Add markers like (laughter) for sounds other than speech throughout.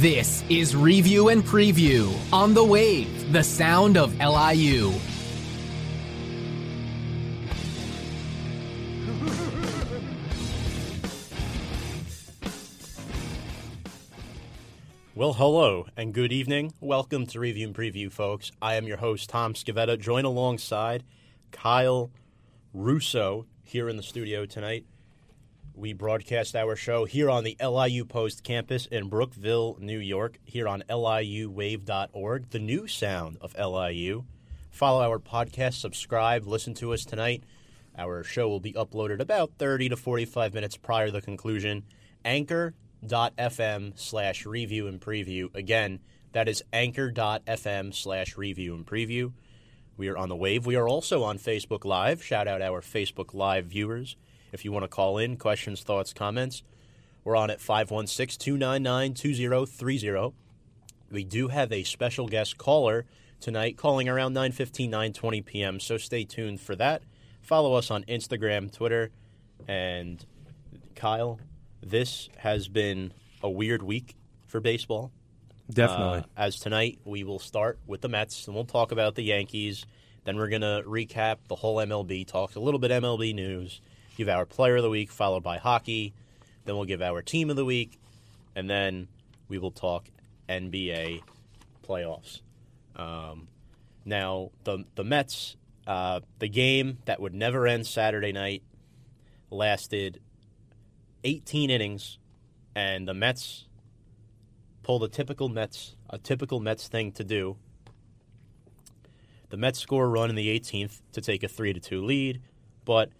This is Review and Preview on the Wave, the sound of LIU. Well, hello and good evening. Welcome to Review and Preview, folks. I am your host, Tom Scavetta, joined alongside Kyle Russo here in the studio tonight. We broadcast our show here on the LIU Post campus in Brookville, New York, here on LIUwave.org, the new sound of LIU. Follow our podcast, subscribe, listen to us tonight. Our show will be uploaded about 30 to 45 minutes prior to the conclusion. Anchor.fm slash review and preview. Again, that is anchor.fm slash review and preview. We are on the wave. We are also on Facebook Live. Shout out our Facebook Live viewers. If you want to call in, questions, thoughts, comments, we're on at 516 299 2030. We do have a special guest caller tonight calling around 9:15 9:20 p.m. So stay tuned for that. Follow us on Instagram, Twitter, and Kyle, this has been a weird week for baseball. Definitely. Uh, as tonight, we will start with the Mets, and we'll talk about the Yankees. Then we're going to recap the whole MLB, talk a little bit MLB news, give our player of the week, followed by hockey. Then we'll give our team of the week, and then we will talk NBA playoffs. Um, now, the the Mets, uh, the game that would never end Saturday night, lasted 18 innings, and the Mets pulled a typical Mets a typical Mets thing to do. The Mets score a run in the 18th to take a three to two lead, but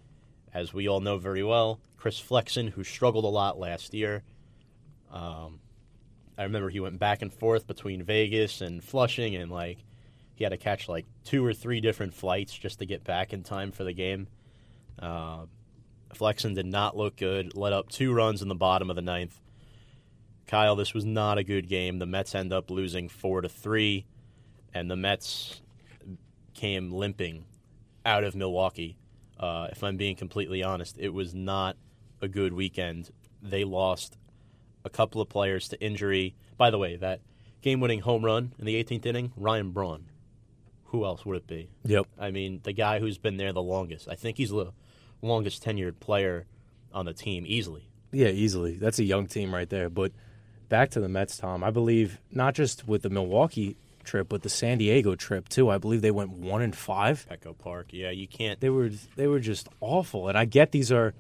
as we all know very well, Chris Flexen, who struggled a lot last year, um, I remember he went back and forth between Vegas and Flushing, and like he had to catch like two or three different flights just to get back in time for the game. Uh, Flexen did not look good. Let up two runs in the bottom of the ninth. Kyle, this was not a good game. The Mets end up losing four to three, and the Mets came limping out of Milwaukee. Uh, if I'm being completely honest, it was not a good weekend. They lost a couple of players to injury. By the way, that game-winning home run in the 18th inning, Ryan Braun. Who else would it be? Yep. I mean, the guy who's been there the longest. I think he's the longest tenured player on the team, easily. Yeah, easily. That's a young team right there. But back to the Mets, Tom. I believe not just with the Milwaukee trip, but the San Diego trip too. I believe they went one and five. Petco Park. Yeah, you can't. They were they were just awful. And I get these are,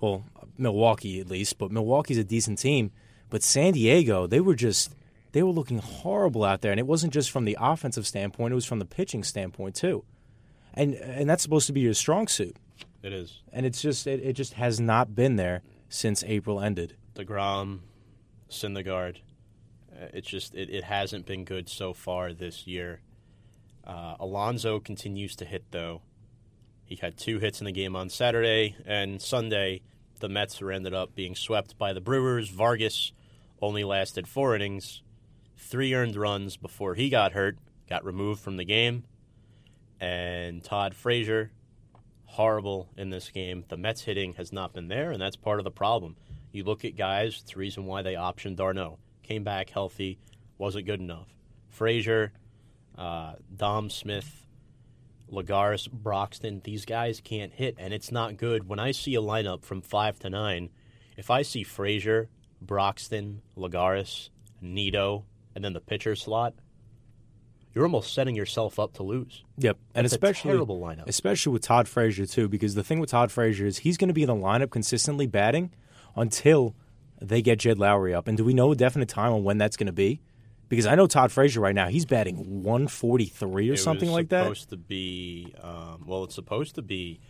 well, Milwaukee at least, but Milwaukee's a decent team. But San Diego, they were just they were looking horrible out there, and it wasn't just from the offensive standpoint; it was from the pitching standpoint too. And and that's supposed to be your strong suit. It is. And it's just it, it just has not been there since April ended. DeGrom, Syndergaard. Uh, It's just it, it hasn't been good so far this year. Uh, Alonso continues to hit though. He had two hits in the game on Saturday and Sunday. The Mets were ended up being swept by the Brewers. Vargas only lasted four innings, three earned runs before he got hurt, got removed from the game, and Todd Frazier horrible in this game. The Mets hitting has not been there, and that's part of the problem. You look at guys, it's the reason why they optioned d'Arnaud. Came back healthy, wasn't good enough. Frazier, uh, Dom Smith, Lagares, Broxton, these guys can't hit, and it's not good. When I see a lineup from 5 to 9, if I see Frazier, Broxton, Lagares, Nito, and then the pitcher slot, you're almost setting yourself up to lose. Yep, and That's a especially terrible lineup. especially with Todd Frazier too, because the thing with Todd Frazier is he's going to be in the lineup consistently batting until they get Jed Lowrie up. And do we know a definite time on when that's going to be? Because I know Todd Frazier right now, he's batting 143 or It something like that. Supposed to be, um, well, it's supposed to be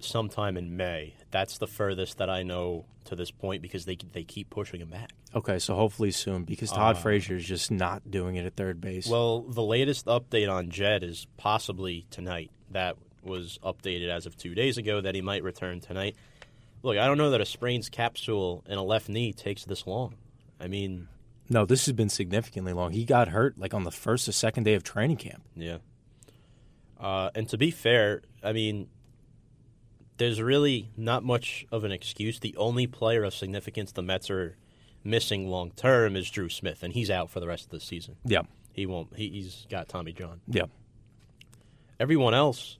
sometime in May. That's the furthest that I know to this point because they they keep pushing him back. Okay, so hopefully soon because Todd Uh, Frazier is just not doing it at third base. Well, the latest update on Jed is possibly tonight. That was updated as of two days ago that he might return tonight. Look, I don't know that a sprained capsule in a left knee takes this long. I mean, no, this has been significantly long. He got hurt like on the first or second day of training camp. Yeah. Uh, and to be fair, I mean, there's really not much of an excuse. The only player of significance the Mets are missing long term is Drew Smith, and he's out for the rest of the season. Yeah. He won't. He, he's got Tommy John. Yeah. Everyone else,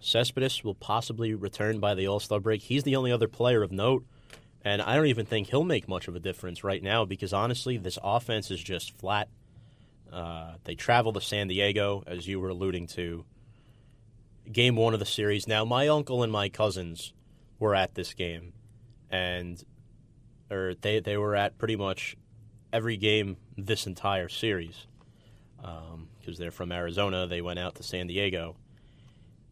Cespedes will possibly return by the All Star break. He's the only other player of note, and I don't even think he'll make much of a difference right now because honestly, this offense is just flat. Uh, they travel to San Diego, as you were alluding to. Game one of the series. Now, my uncle and my cousins were at this game, and or they they were at pretty much every game this entire series because they're from Arizona. They went out to San Diego.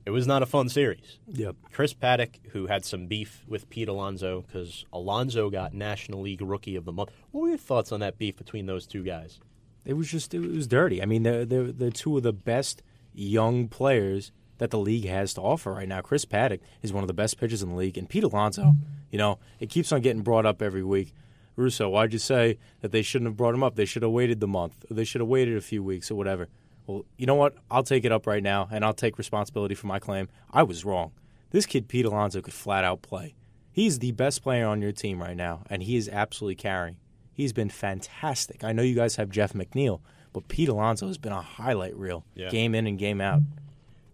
It was not a fun series. Yep. Chris Paddack, who had some beef with Pete Alonso because Alonso got National League Rookie of the Month. What were your thoughts on that beef between those two guys? It was just it was dirty. I mean, they're they're, they're two of the best young players that the league has to offer right now. Chris Paddack is one of the best pitchers in the league, and Pete Alonso, you know, it keeps on getting brought up every week. Russo, why'd you say that they shouldn't have brought him up? They should have waited the month, or they should have waited a few weeks, or whatever. Well, you know what? I'll take it up right now, and I'll take responsibility for my claim. I was wrong. This kid, Pete Alonso, could flat out play. He's the best player on your team right now, and he is absolutely carrying. He's been fantastic. I know you guys have Jeff McNeil, but Pete Alonso has been a highlight reel, Yeah. game in and game out.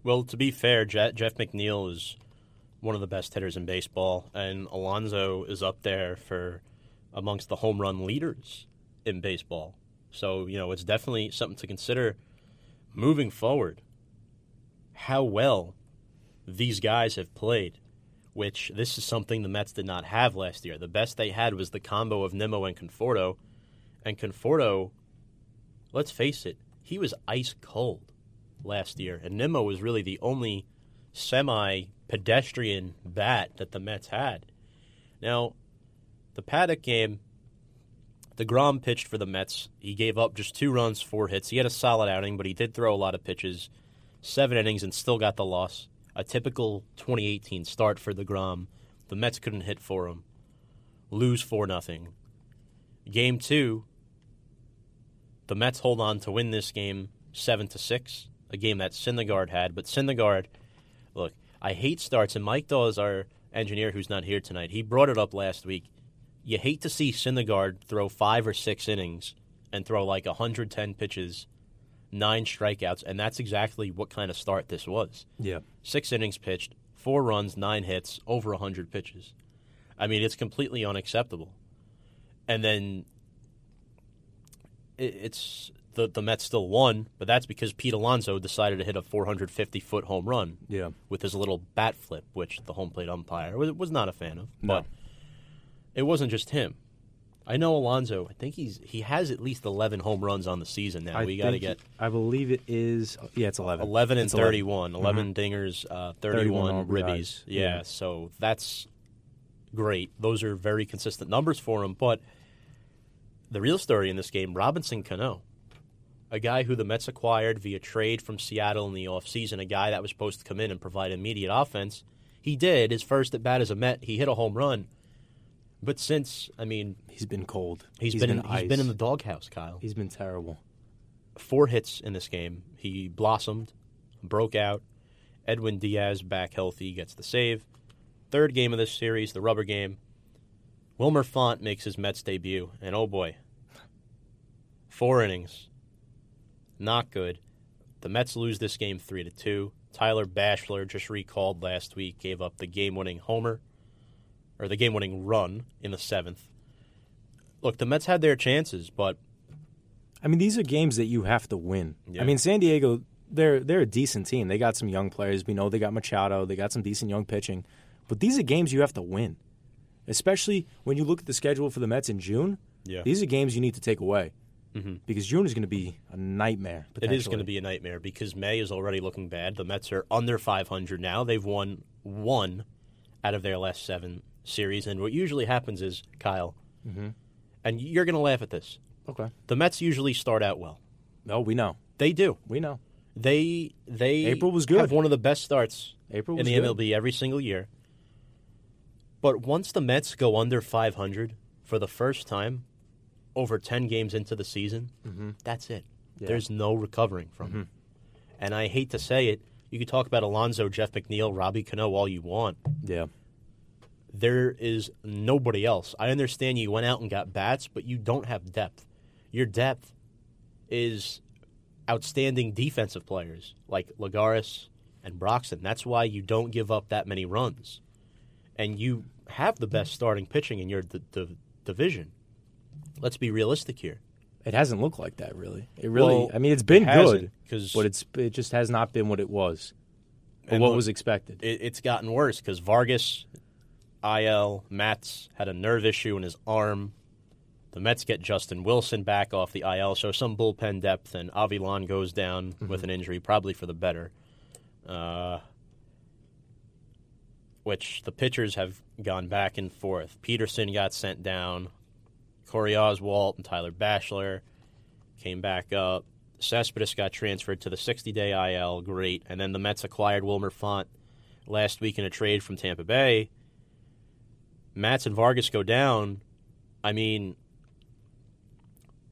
Well, to be fair, Jeff, Jeff McNeil is one of the best hitters in baseball, and Alonso is up there for amongst the home run leaders in baseball. So, you know, it's definitely something to consider moving forward. How well these guys have played, which this is something the Mets did not have last year. The best they had was the combo of Nimmo and Conforto, and Conforto, let's face it, he was ice cold last year, and Nimmo was really the only semi pedestrian bat that the Mets had. Now, the Paddack game, deGrom pitched for the Mets. He gave up just two runs, four hits. He had a solid outing, but he did throw a lot of pitches, seven innings, and still got the loss. A typical 2018 start for deGrom. The Mets couldn't hit for him. Lose four nothing. Game two, the Mets hold on to win this game seven to six, a game that Syndergaard had. But Syndergaard, look, I hate starts, and Mike Dawes, our engineer who's not here tonight, he brought it up last week. You hate to see Syndergaard throw five or six innings and throw like 110 pitches, nine strikeouts, and that's exactly what kind of start this was. Yeah. Six innings pitched, four runs, nine hits, over 100 pitches. I mean, it's completely unacceptable. And then it, it's the the Mets still won, but that's because Pete Alonso decided to hit a 450 foot home run Yeah. with his little bat flip, which the home plate umpire was, was not a fan of. No. But it wasn't just him. I know Alonso. I think he's he has at least 11 home runs on the season now. I we got to get I believe it is. Yeah, it's eleven. 11 and It's 11. 31. 11 dingers, uh, 31, 31 ribbies. Yeah, Yeah. so that's great. Those are very consistent numbers for him. But the real story in this game, Robinson Cano, a guy who the Mets acquired via trade from Seattle in the offseason, a guy that was supposed to come in and provide immediate offense. He did. His first at bat as a Met, he hit a home run. But since, I mean, He's been cold. he's been, in, ice. he's been in the doghouse, Kyle He's been terrible. four hits in this game. He blossomed, broke out. Edwin Diaz back healthy gets the save. Third game of this series, the rubber game. Wilmer Font makes his Mets debut, and oh boy, four innings, not good. The Mets lose this game three to two. Tyler Bashlor, just recalled last week, gave up the game-winning homer, or the game-winning run in the seventh. Look, the Mets had their chances, but I mean, these are games that you have to win. Yeah. I mean, San Diego, they're they're a decent team. They got some young players. We know they got Machado. They got some decent young pitching. But these are games you have to win, especially when you look at the schedule for the Mets in June. Yeah. These are games you need to take away Mhm. because June is going to be a nightmare. It is going to be a nightmare because May is already looking bad. The Mets are under 500 now. They've won one out of their last seven series. And what usually happens is, Kyle, Mm-hmm. and you're going to laugh at this, okay. the Mets usually start out well. No, we know. They do. We know. They they April was good. have one of the best starts April in the good. MLB every single year. But once the Mets go under 500 for the first time over 10 games into the season, that's it. Yeah. There's no recovering from it. And I hate to say it, you could talk about Alonso, Jeff McNeil, Robbie Cano all you want. Yeah. There is nobody else. I understand you went out and got bats, but you don't have depth. Your depth is outstanding defensive players like Lagares and Broxton. That's why you don't give up that many runs. And you have the best starting pitching in your d- d- division. Let's be realistic here. It hasn't looked like that, really. It really. Well, I mean, it's been it good, 'cause- but it's it just has not been what it was, or And what look, was expected. it, it's gotten worse because Vargas, IL, Matz had a nerve issue in his arm. The Mets get Justin Wilson back off the IL, so some bullpen depth, and Avilan goes down with an injury, probably for the better. Uh, which the pitchers have gone back and forth. Peterson got sent down. Corey Oswalt and Tyler Bashlor came back up. Cespedes got transferred to the 60 day IL. Great. And then the Mets acquired Wilmer Font last week in a trade from Tampa Bay. Matz and Vargas go down. I mean,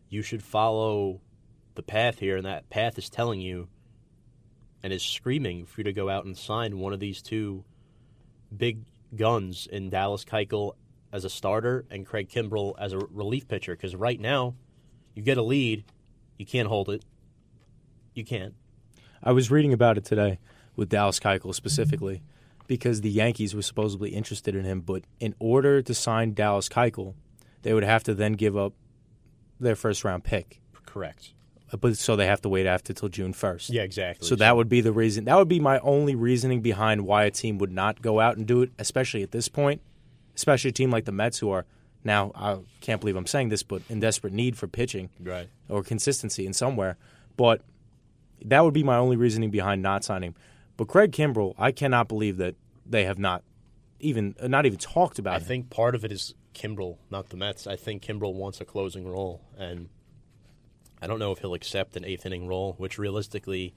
you should follow the path here, and that path is telling you and is screaming for you to go out and sign one of these two big guns in Dallas Keuchel as a starter and Craig Kimbrel as a relief pitcher. Because right now, you get a lead, you can't hold it. You can't. I was reading about it today with Dallas Keuchel specifically because the Yankees were supposedly interested in him, but in order to sign Dallas Keuchel, they would have to then give up their first round pick. Correct. Uh, but so they have to wait after till June first. Yeah, exactly. So that would be the reason. That would be my only reasoning behind why a team would not go out and do it, especially at this point. Especially a team like the Mets, who are now I can't believe I'm saying this, but in desperate need for pitching right. or consistency in somewhere. But that would be my only reasoning behind not signing. But Craig Kimbrel, I cannot believe that they have not even uh, not even talked about it I him. think part of it is Kimbrel, not the Mets. I think Kimbrel wants a closing role, and I don't know if he'll accept an eighth inning role, which realistically,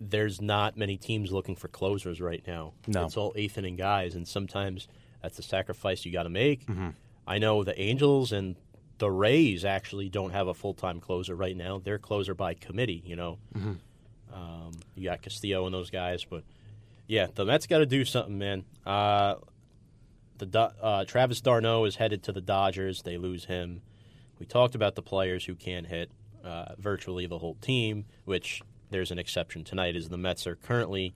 there's not many teams looking for closers right now. No. It's all eighth inning guys, and sometimes that's a sacrifice you got to make. Mm-hmm. I know the Angels and the Rays actually don't have a full time closer right now. They're closer by committee, you know. Mm-hmm. Um, you got Castillo and those guys, but yeah, the Mets got to do something, man. Uh, the uh, Travis d'Arnaud is headed to the Dodgers. They lose him. We talked about the players who can't hit uh, virtually the whole team, which there's an exception tonight. Is the Mets are currently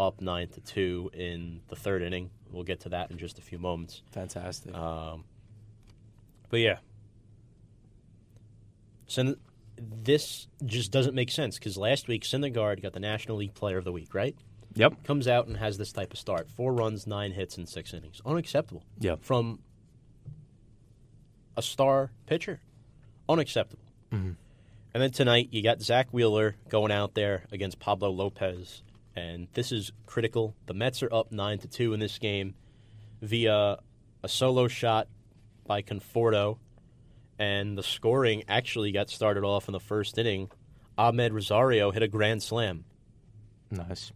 up nine to two in the third inning. We'll get to that in just a few moments. Fantastic. Um, but yeah, so this just doesn't make sense because last week Syndergaard got the National League Player of the Week, right? Yep. Comes out and has this type of start: four runs, nine hits in six innings. Unacceptable. Yep. From a star pitcher, unacceptable. Mm-hmm. And then tonight you got Zack Wheeler going out there against Pablo Lopez, and this is critical. The Mets are up nine to two in this game via a solo shot by Conforto, and the scoring actually got started off in the first inning. Amed Rosario hit a grand slam, Nice.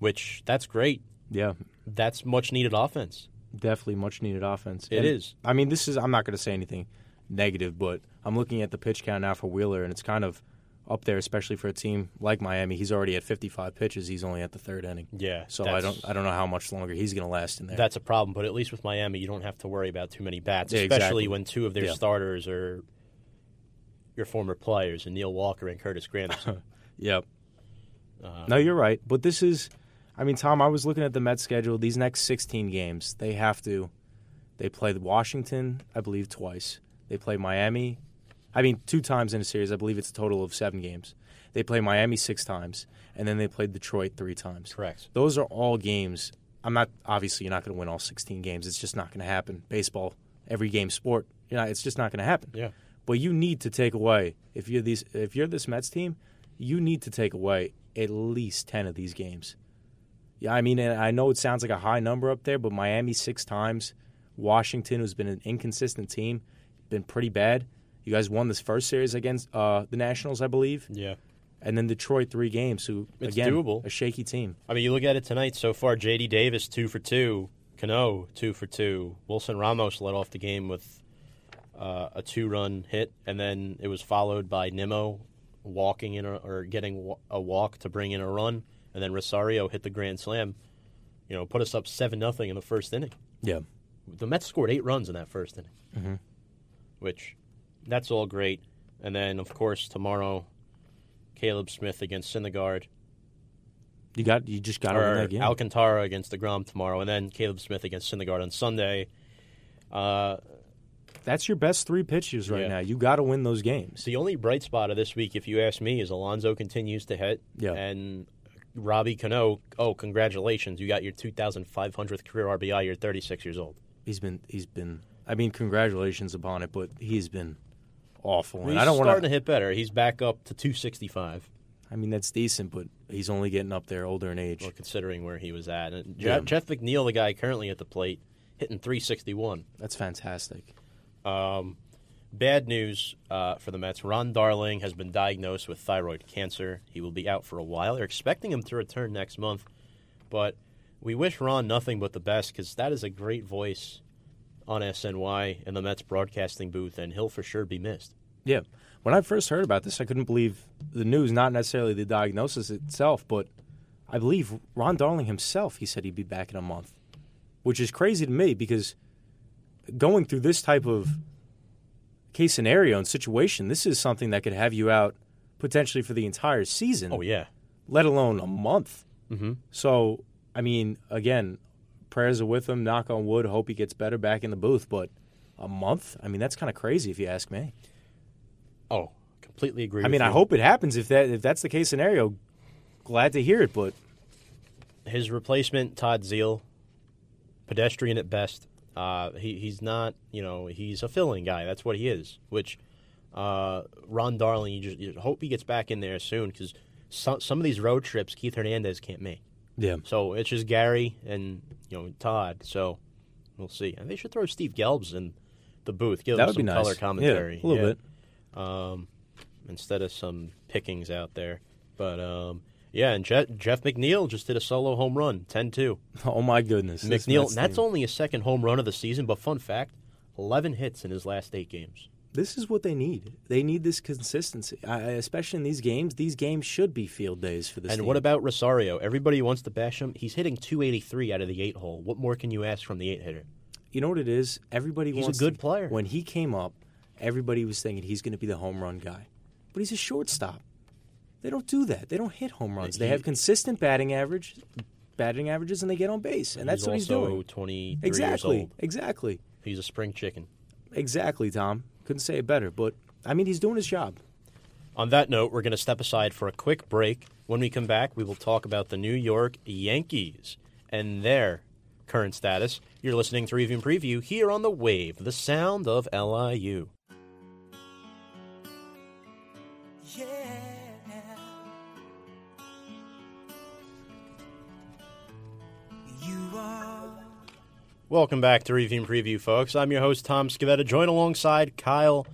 Which that's great. Yeah. That's much needed offense. Definitely much needed offense. It It is. I mean, this is. I'm not going to say anything negative, but I'm looking at the pitch count now for Wheeler, and it's kind of up there, especially for a team like Miami. He's already at 55 pitches. He's only at the third inning. Yeah, So I don't. I don't know how much longer he's going to last in there. That's a problem, but at least with Miami, you don't have to worry about too many bats, Yeah, especially exactly. when two of their Yeah. starters are your former players, and Neil Walker and Curtis Granderson. (laughs) Yep. Uh, No, you're right. But this is, I mean, Tom, I was looking at the Mets schedule. These next 16 games, they have to, they play Washington, I believe, twice. They play Miami, I mean, two times in a series. I believe it's a total of seven games. They play Miami six times, and then they played Detroit three times. Correct. Those are all games. I'm not, obviously, you're not going to win all 16 games. It's just not going to happen. Baseball, every game sport, you know, it's just not going to happen. Yeah. But you need to take away if you're these if you're this Mets team, you need to take away at least ten of these games. Yeah, I mean, I know it sounds like a high number up there, but Miami six times, Washington, who's been an inconsistent team, been pretty bad. You guys won this first series against uh, the Nationals, I believe, Yeah. and then Detroit three games. Who It's again doable. a shaky team. I mean, you look at it tonight so far. J.D. Davis two for two, Cano two for two. Wilson Ramos led off the game with uh, a two-run hit, and then it was followed by Nimmo walking in a, or getting a walk to bring in a run, and then Rosario hit the grand slam. you know, put us up seven nothing in the first inning. Yeah. The Mets scored eight runs in that first inning, mm-hmm. which that's all great. And then, of course, tomorrow, Caleb Smith against Syndergaard. You got you just got or that game. Alcantara against DeGrom tomorrow, and then Caleb Smith against Syndergaard on Sunday. Uh, That's your best three pitches right Yeah. now. You got to win those games. the only bright spot of this week, if you ask me, is Alonso continues to hit. Yeah. And Robbie Cano, oh, congratulations. You got your 2,500th career RBI. You're 36 years old. He's been he's been. I mean, congratulations upon it, but he's been awful. He's And I don't starting want to to hit better. He's back up to 265. I mean, that's decent, but he's only getting up there, older in age. Well, considering where he was at. And Yeah. Jeff McNeil, the guy currently at the plate, hitting 361. That's fantastic. Um, bad news uh, for the Mets. Ron Darling has been diagnosed with thyroid cancer. He will be out for a while. They're expecting him to return next month, but we wish Ron nothing but the best because that is a great voice on SNY in the Mets broadcasting booth, and he'll for sure be missed. Yeah. When I first heard about this, I couldn't believe the news, not necessarily the diagnosis itself, but I believe Ron Darling himself, he said he'd be back in a month, which is crazy to me because going through this type of case scenario and situation, this is something that could have you out potentially for the entire season, Oh yeah, let alone a month. Mhm. So, I mean, again, prayers are with him. Knock on wood. Hope he gets better back in the booth. But a month? I mean, that's kind of crazy if you ask me. oh, completely agree. I mean, I hope it happens. If that if that's the case scenario, glad to hear it. But his replacement, Todd Zeile, pedestrian at best. Uh, he he's not, you know, he's a filling guy. That's what he is. Which uh, Ron Darling, you just you hope he gets back in there soon because some some of these road trips Keith Hernandez can't make. yeah, So it's just Gary and you know Todd. So we'll see. And they should throw Steve Gelbs in the booth. Give that him would some be nice. color commentary yeah, a little Yeah bit. um, instead of some pickings out there. But um, yeah, and Jeff, Jeff McNeil just did a solo home run, 10-2. (laughs) Oh my goodness, McNeil, that's team. only his second home run of the season, but fun fact, 11 hits in his last eight games. This is what they need. They need this consistency, I, especially in these games. These games should be field days for this. and team. what about Rosario? Everybody wants to bash him. He's hitting 283 out of the eight hole. What more can you ask from the eight hitter? you know what it is? Everybody He's a good to- player. When he came up, everybody was thinking he's going to be the home run guy, but he's a shortstop. They don't do that. They don't hit home runs. They have consistent batting average, batting averages, and they get on base, and that's he's what he's also doing. 23 Exactly, years old. exactly, He's a spring chicken. exactly. Tom couldn't say it better, but I mean, he's doing his job. On that note, we're going to step aside for a quick break. When we come back, we will talk about the New York Yankees and their current status. You're listening to Review and Preview here on the Wave, the sound of LIU. Welcome back to Review and Preview, folks. I'm your host, Tom Scavetta, joined alongside Kyle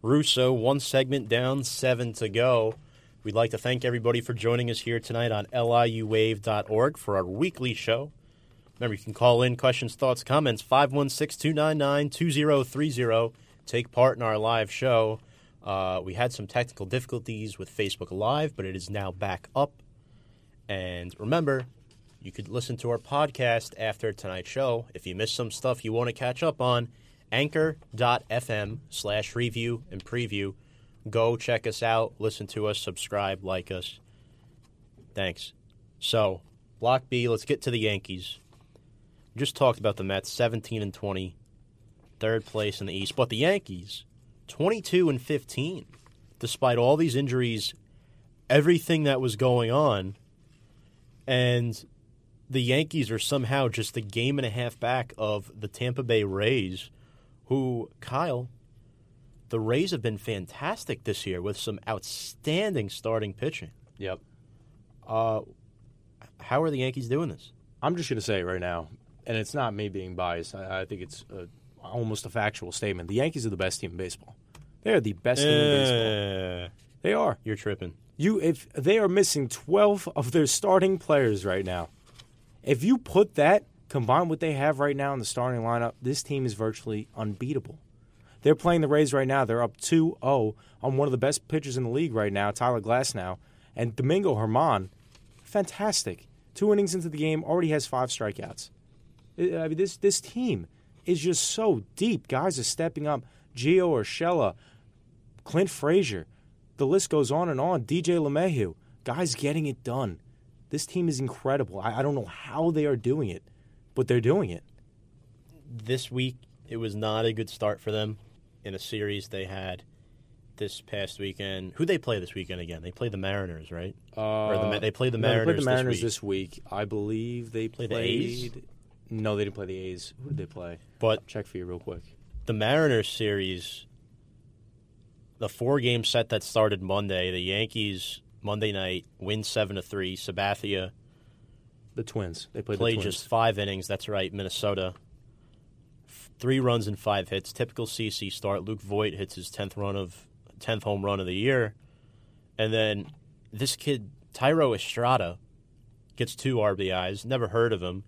Russo. One segment down, seven to go. We'd like to thank everybody for joining us here tonight on liuwave.org for our weekly show. Remember, you can call in questions, thoughts, comments, 516 299 2030. Take part in our live show. Uh, we had some technical difficulties with Facebook Live, but it is now back up. And remember, you could listen to our podcast after tonight's show. If you missed some stuff you want to catch up on, anchor.fm slash review and preview. Go check us out, listen to us, subscribe, like us. Thanks. So, Block B, let's get to the Yankees. We just talked about the Mets, 17 and 20, third place in the East. But the Yankees, 22 and 15, despite all these injuries, everything that was going on. And the Yankees are somehow just a game and a half back of the Tampa Bay Rays, who, Kyle, the Rays have been fantastic this year with some outstanding starting pitching. Yep. Uh, how are the Yankees doing this? I'm just going to say it right now, and it's not me being biased. I, I think it's a, almost a factual statement. The Yankees are the best team in baseball. They are the best team in baseball. Eh, They are. you're tripping. You if they are missing 12 of their starting players right now. If you put that combined with what they have right now in the starting lineup, this team is virtually unbeatable. They're playing the Rays right now. They're up 2-0 on one of the best pitchers in the league right now, Tyler Glasnow, and Domingo Germán, fantastic. Two innings into the game, already has five strikeouts. I mean, this this team is just so deep. Guys are stepping up. Gio Urshela, Clint Frazier, the list goes on and on. DJ LeMahieu, guys getting it done. This team is incredible. I, I don't know how they are doing it, but they're doing it. This week, it was not a good start for them in a series they had this past weekend. Who they play this weekend again? They play the Mariners, right? or the, Ma- they play the Uh, No, Mariners, they played the Mariners this week. this week. I believe they Play played. the A's? No, they didn't play the A's. Who did they play? But Check for you real quick. the Mariners series, the four game set that started Monday, the Yankees Monday night win seven to three. Sabathia The Twins. They played, played the Twins. just five innings. That's right, Minnesota. Three runs and five hits. Typical CC start. Luke Voit hits his tenth run of tenth home run of the year, and then this kid Thairo Estrada gets two RBIs. Never heard of him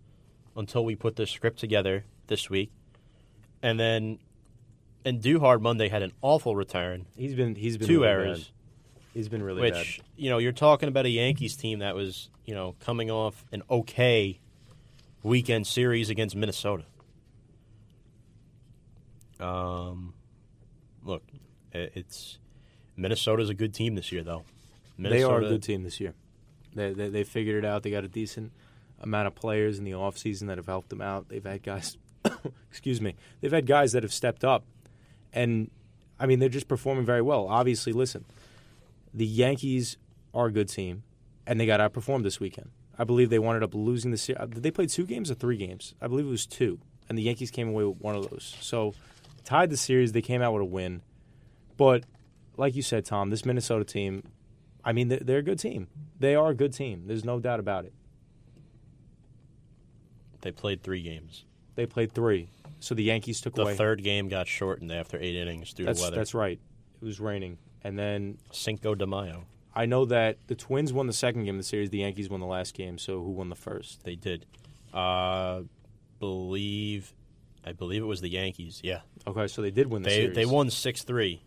until we put this script together this week, and then Andújar Monday had an awful return, He's been he's been two errors bad. He's been really which bad. you know you're talking about a Yankees team that was you know coming off an okay weekend series against Minnesota. Um, look, i- it's Minnesota's a good team this year, though. They are a good team this year. They, they they figured it out. They got a decent amount of players in the offseason that have helped them out. They've had guys (coughs) excuse me. They've had guys that have stepped up and I mean they're just performing very well. Obviously, listen. The Yankees are a good team and they got outperformed this weekend. I believe they wound up losing the series. Did uh, they played two games or three games. I believe it was two, and the Yankees came away with one of those. So, tied the series. They came out with a win, but like you said, Tom, this Minnesota team, I mean, they're, a good team. They are a good team. There's no doubt about it. They played three games. They played three, so the Yankees took The away. third game got shortened after eight innings due that's to weather. that's right. It was raining, and then Cinco de Mayo. I know that the Twins won the second game of the series. The Yankees won the last game. So who won the first? They did. Uh, believe, I believe it was the Yankees. Yeah. Okay, so they did win the They series. they won six three.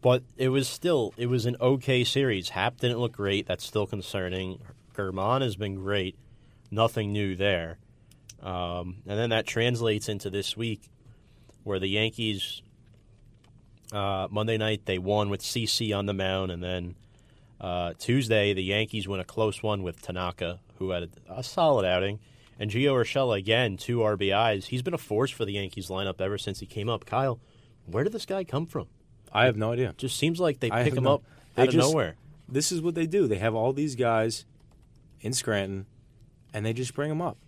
But it was still it was an okay series. Happ didn't look great. That's still concerning. German has been great. Nothing new there. Um, and then that translates into this week, where the Yankees uh, Monday night they won with CC on the mound, and then uh, Tuesday the Yankees win a close one with Tanaka, who had a, a solid outing, and Gio Urshela again two RBIs. He's been a force for the Yankees lineup ever since he came up. Kyle, where did this guy come from? I have no idea. Just seems like they I pick him no- up out of nowhere. This is what they do. They have all these guys in Scranton, and they just bring them up,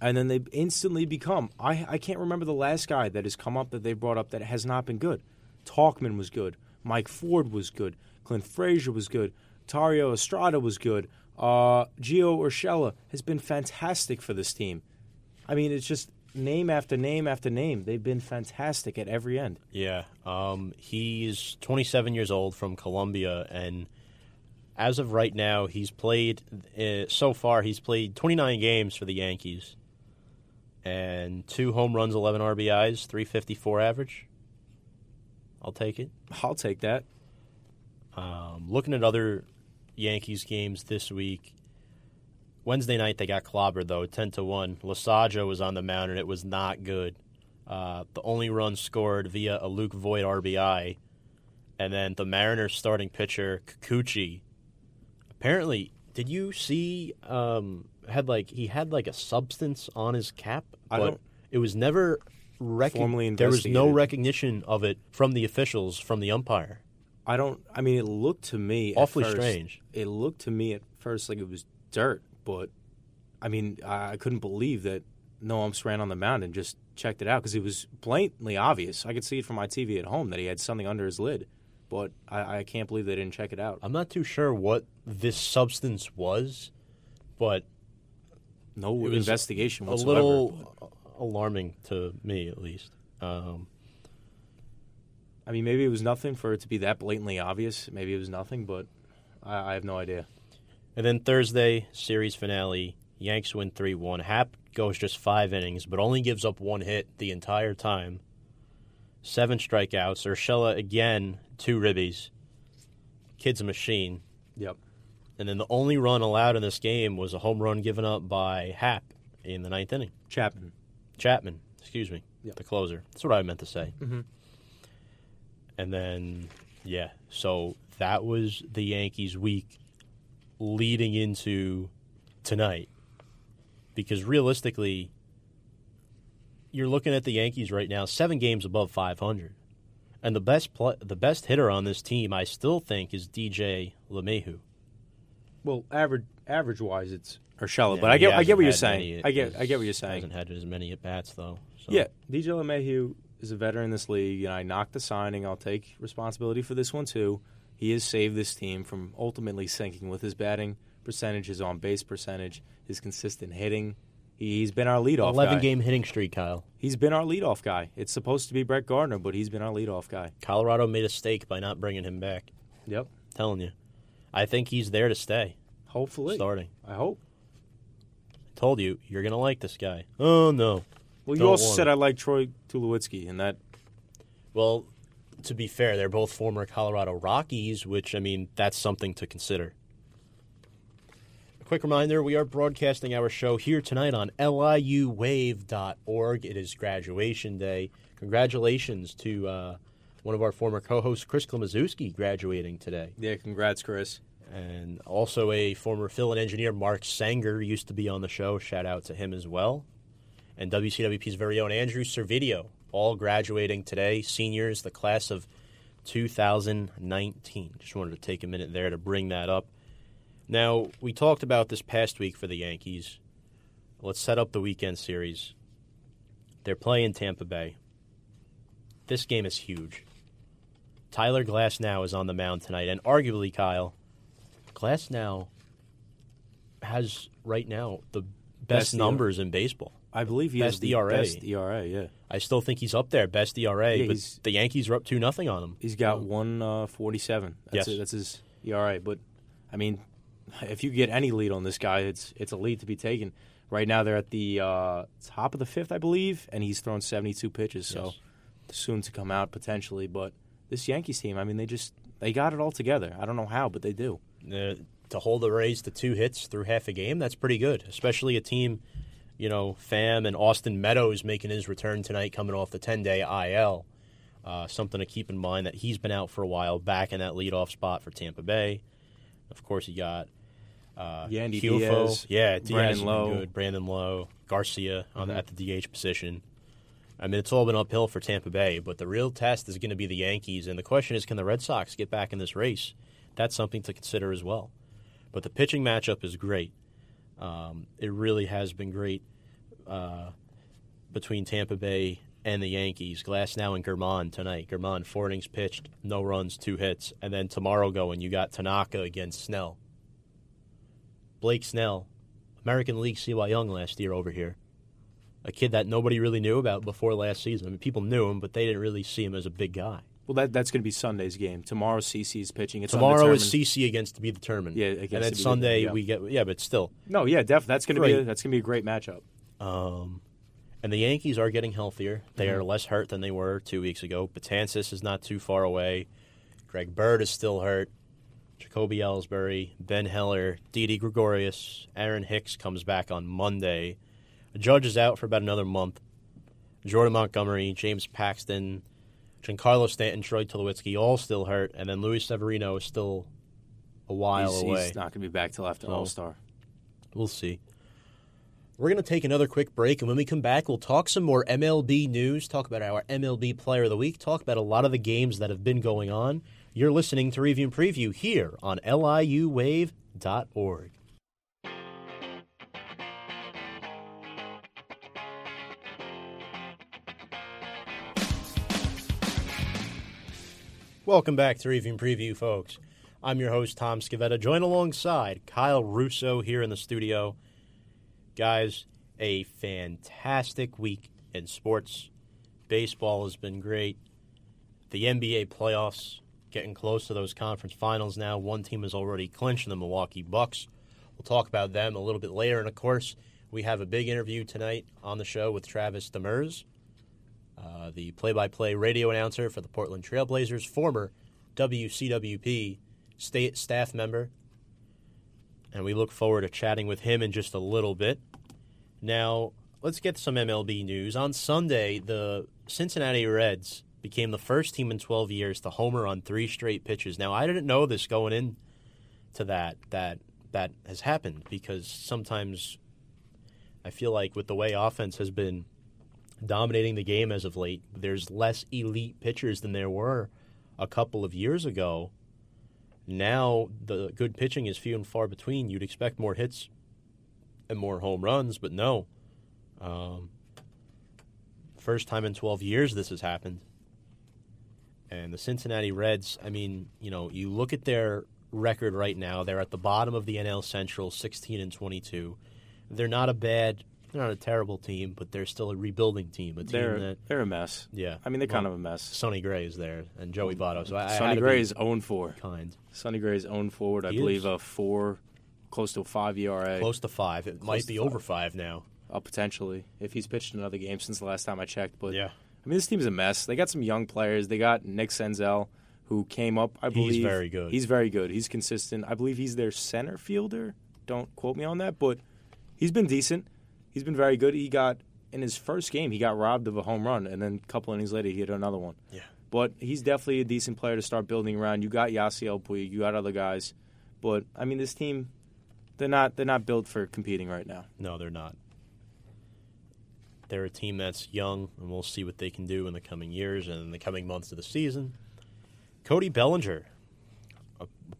and then they instantly become. I I can't remember the last guy that has come up that they brought up that has not been good. Tauchman was good. Mike Ford was good. Clint Frazier was good. Thairo Estrada was good. Uh, Gio Urshela has been fantastic for this team. I mean, it's just name after name after name. They've been fantastic at every end. Yeah, um, he's 27 years old from Colombia, and as of right now, he's played uh, so far. He's played 29 games for the Yankees, and two home runs, 11 RBIs, 354 average. I'll take it. I'll take that. Um, looking at other Yankees games this week, Wednesday night they got clobbered though, ten to one. Loaisiga was on the mound and it was not good. Uh, the only run scored via a Luke Voit RBI, and then the Mariners starting pitcher Kikuchi. Apparently, did you see? Um, had like he had like a substance on his cap, I but don't- it was never rec- There was no recognition of it from the officials, from the umpire. I don't. I mean, it looked to me Awfully first- strange. It looked to me at first like it was dirt, but I mean, I, couldn't believe that no umps ran on the mound and just checked it out because it was blatantly obvious. I could see it from my TV at home that he had something under his lid, but I, I can't believe they didn't check it out. I'm not too sure what this substance was, but No investigation a whatsoever. little alarming to me, at least. Um, I mean, maybe it was nothing for it to be that blatantly obvious. Maybe it was nothing, but I, I have no idea. and then Thursday series finale, Yanks win three one. Happ goes just five innings, but only gives up one hit the entire time. Seven strikeouts. Urshela again two ribbies. Kid's a machine. Yep. And then the only run allowed in this game was a home run given up by Happ in the ninth inning. Chapman. Chapman, excuse me, Yep. the closer. That's what I meant to say. Mhm. And then, yeah, so that was the Yankees' week leading into tonight. Because realistically, you're looking at the Yankees right now, seven games above 500, and the best the best hitter on this team, I still think, is DJ LeMahieu. Well, average average wise, it's Urshela. Yeah, but I get I get what you're saying. I get I get what you're saying. Hasn't had as many at bats though. So. Yeah, DJ LeMahieu is a veteran in this league, and I knocked the signing. I'll take responsibility for this one too. He has saved this team from ultimately sinking with his batting percentage, his on base percentage, his consistent hitting. He, he's been our leadoff eleven guy. game hitting streak, Kyle. He's been our leadoff guy. It's supposed to be Brett Gardner, but he's been our leadoff guy. Colorado made a stake by not bringing him back. Yep. telling you, I think he's there to stay. Hopefully, Starting. I hope. Told you, you're gonna like this guy. Oh no. Well, you Don't also want said. I like Troy Tulowitzki, and that Well, to be fair, they're both former Colorado Rockies, which I mean that's something to consider. A quick reminder: we are broadcasting our show here tonight on liuwave.org. It is graduation day. Congratulations to uh, one of our former co-hosts, Chris Klimaszewski, graduating today. yeah. Congrats, Chris. And also a former fill and engineer, Mark Sanger, used to be on the show. Shout out to him as well. And WCWP's very own Andrew Servideo, all graduating today, seniors, the class of 2019. Just wanted to take a minute there to bring that up. Now, we talked about this past week for the Yankees. Let's set up the weekend series. They're playing Tampa Bay. This game is huge. Tyler Glasnow is on the mound tonight, and arguably, Kyle, Glasnow has right now the best, Best ERA. numbers in baseball. I believe he has the ERA. best ERA. Yeah, I still think he's up there, best ERA, Yeah, but the Yankees are up two nothing on him. he's got one uh, forty-seven. That's Yes. it, that's his ERA. But I mean, if you get any lead on this guy, it's it's a lead to be taken. Right now, they're at the uh, top of the fifth, I believe, and he's thrown seventy-two pitches. So Yes. soon to come out potentially. But this Yankees team, I mean, they just they got it all together. I don't know how, but they do. Uh, to hold the Rays to two hits through half a game, that's pretty good. Especially a team, you know, Pham and Austin Meadows making his return tonight, coming off the ten day IL. Uh, something to keep in mind that he's been out for a while, back in that leadoff spot for Tampa Bay. Of course, you got uh, Yandy Hufo. Diaz, yeah, Diaz Brandon Lowe. good. Brandon Lowe, Garcia on Mhm. the, at the DH position. I mean, it's all been uphill for Tampa Bay, but the real test is going to be the Yankees, and the question is, can the Red Sox get back in this race? That's something to consider as well. But the pitching matchup is great. Um, it really has been great uh, between Tampa Bay and the Yankees. Glasnow and Germán tonight. Germán four innings pitched, no runs, two hits, and then tomorrow going you got Tanaka against Snell. Blake Snell, American League CY Young last year over here. A kid that nobody really knew about before last season. I mean, people knew him, but they didn't really see him as a big guy. Well, that that's going to be Sunday's game. Tomorrow, CC is pitching. It's Tomorrow is. CC against to be determined. Yeah, and then Sunday yeah. we get yeah, but still. No, yeah, definitely. That's going to be a, Great. that's going to be a great matchup. Um, and the Yankees are getting healthier. They Mm-hmm. are less hurt than they were two weeks ago. Betances is not too far away. Greg Bird is still hurt. Jacoby Ellsbury, Ben Heller, Didi Gregorius, Aaron Hicks comes back on Monday. Judge is out for about another month. Jordan Montgomery, James Paxton, Giancarlo Stanton, Troy Tulowitzki, all still hurt, and then Luis Severino is still a while he's, away. he's not going to be back till after No. All Star. We'll see. We're going to take another quick break, and when we come back, we'll talk some more MLB news, talk about our MLB Player of the Week, talk about a lot of the games that have been going on. You're listening to Review and Preview here on liuwave.org. Welcome back to Review Preview, folks. I'm your host, Tom Scavetta, joined alongside Kyle Russo here in the studio. Guys, a fantastic week in sports. Baseball has been great. The NBA playoffs getting close to those conference finals now. One team has already clinched the Milwaukee Bucks. We'll talk about them a little bit later. And of course, we have a big interview tonight on the show with Travis Demers, uh, the play by play radio announcer for the Portland Trailblazers, former WCWP state staff member. and we look forward to chatting with him in just a little bit. Now, let's get some MLB news. On Sunday, the Cincinnati Reds became the first team in 12 years to homer on three straight pitches. Now, I didn't know this going in to that that that has happened because sometimes I feel like with the way offense has been dominating the game as of late, there's less elite pitchers than there were a couple of years ago. Now the good pitching is few and far between. You'd expect more hits and more home runs, but no. Um, first time in 12 years this has happened. And the Cincinnati Reds, I mean, you know, you look at their record right now. They're at the bottom of the NL Central, 16 and 22. They're not a bad, they're not a terrible team, but they're still a rebuilding team. A team They're that, they're a mess. yeah. I mean, they're kind of a mess. Sonny Gray is there and Joey Votto. So I, I Sonny to Gray is 0 4. kind. Sonny Gray is 0 forward. I He believe is. a four, close to a five ERA. Close to five. It might be five. over five now. Uh, potentially, if he's pitched another game since the last time I checked. But Yeah. I mean, this team's a mess. They got some young players. They got Nick Senzel, who came up. I believe He's very good. He's very good. He's consistent. I believe he's their center fielder. Don't quote me on that, but he's been decent. He's been very good. He got in his first game, he got robbed of a home run, and then a couple innings later, he hit another one. Yeah. But he's definitely a decent player to start building around. You got Yasiel Puig, you got other guys, but I mean, this team, they're not they're not built for competing right now. No, they're not. They're a team that's young, and we'll see what they can do in the coming years and in the coming months of the season. Cody Bellinger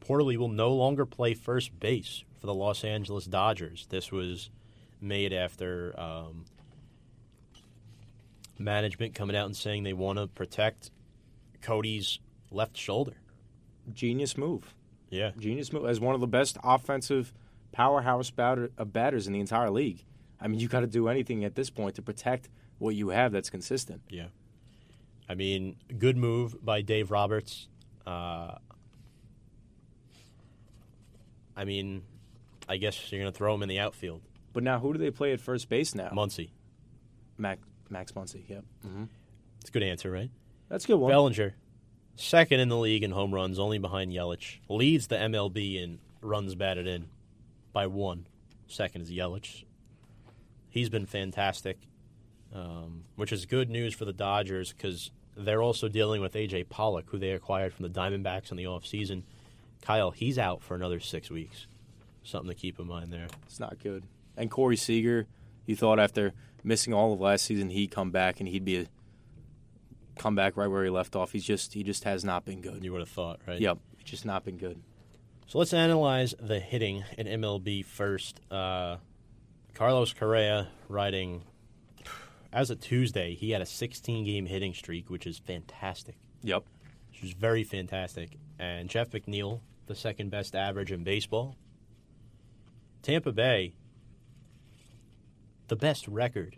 reportedly will no longer play first base for the Los Angeles Dodgers. This was made after um, management coming out and saying they want to protect Cody's left shoulder. Genius move. Yeah. Genius move as one of the best offensive powerhouse batter, uh, batters in the entire league. I mean, you got to do anything at this point to protect what you have that's consistent. Yeah. I mean, good move by Dave Roberts. Uh, I mean, I guess you're going to throw him in the outfield. But now, who do they play at first base now? Muncy. Mac, Max Muncy. Yep, mm-hmm. A good answer, right? that's a good one. Bellinger, second in the league in home runs, only behind Yelich. Leads the MLB in runs batted in by one. Second is Yelich. He's been fantastic, um, which is good news for the Dodgers because they're also dealing with A.J. Pollock, who they acquired from the Diamondbacks in the offseason. Kyle, he's out for another six weeks. Something to keep in mind there. It's not good. And Corey Seager, you thought after missing all of last season, he'd come back and he'd be a come back right where he left off. He's just he just has not been good. You would have thought, right? Yep, he's just not been good. So let's analyze the hitting in MLB first. Uh, Carlos Correa riding as a Tuesday, he had a 16 game hitting streak, which is fantastic. Yep. Which is very fantastic. And Jeff McNeil, the second best average in baseball. Tampa Bay, the best record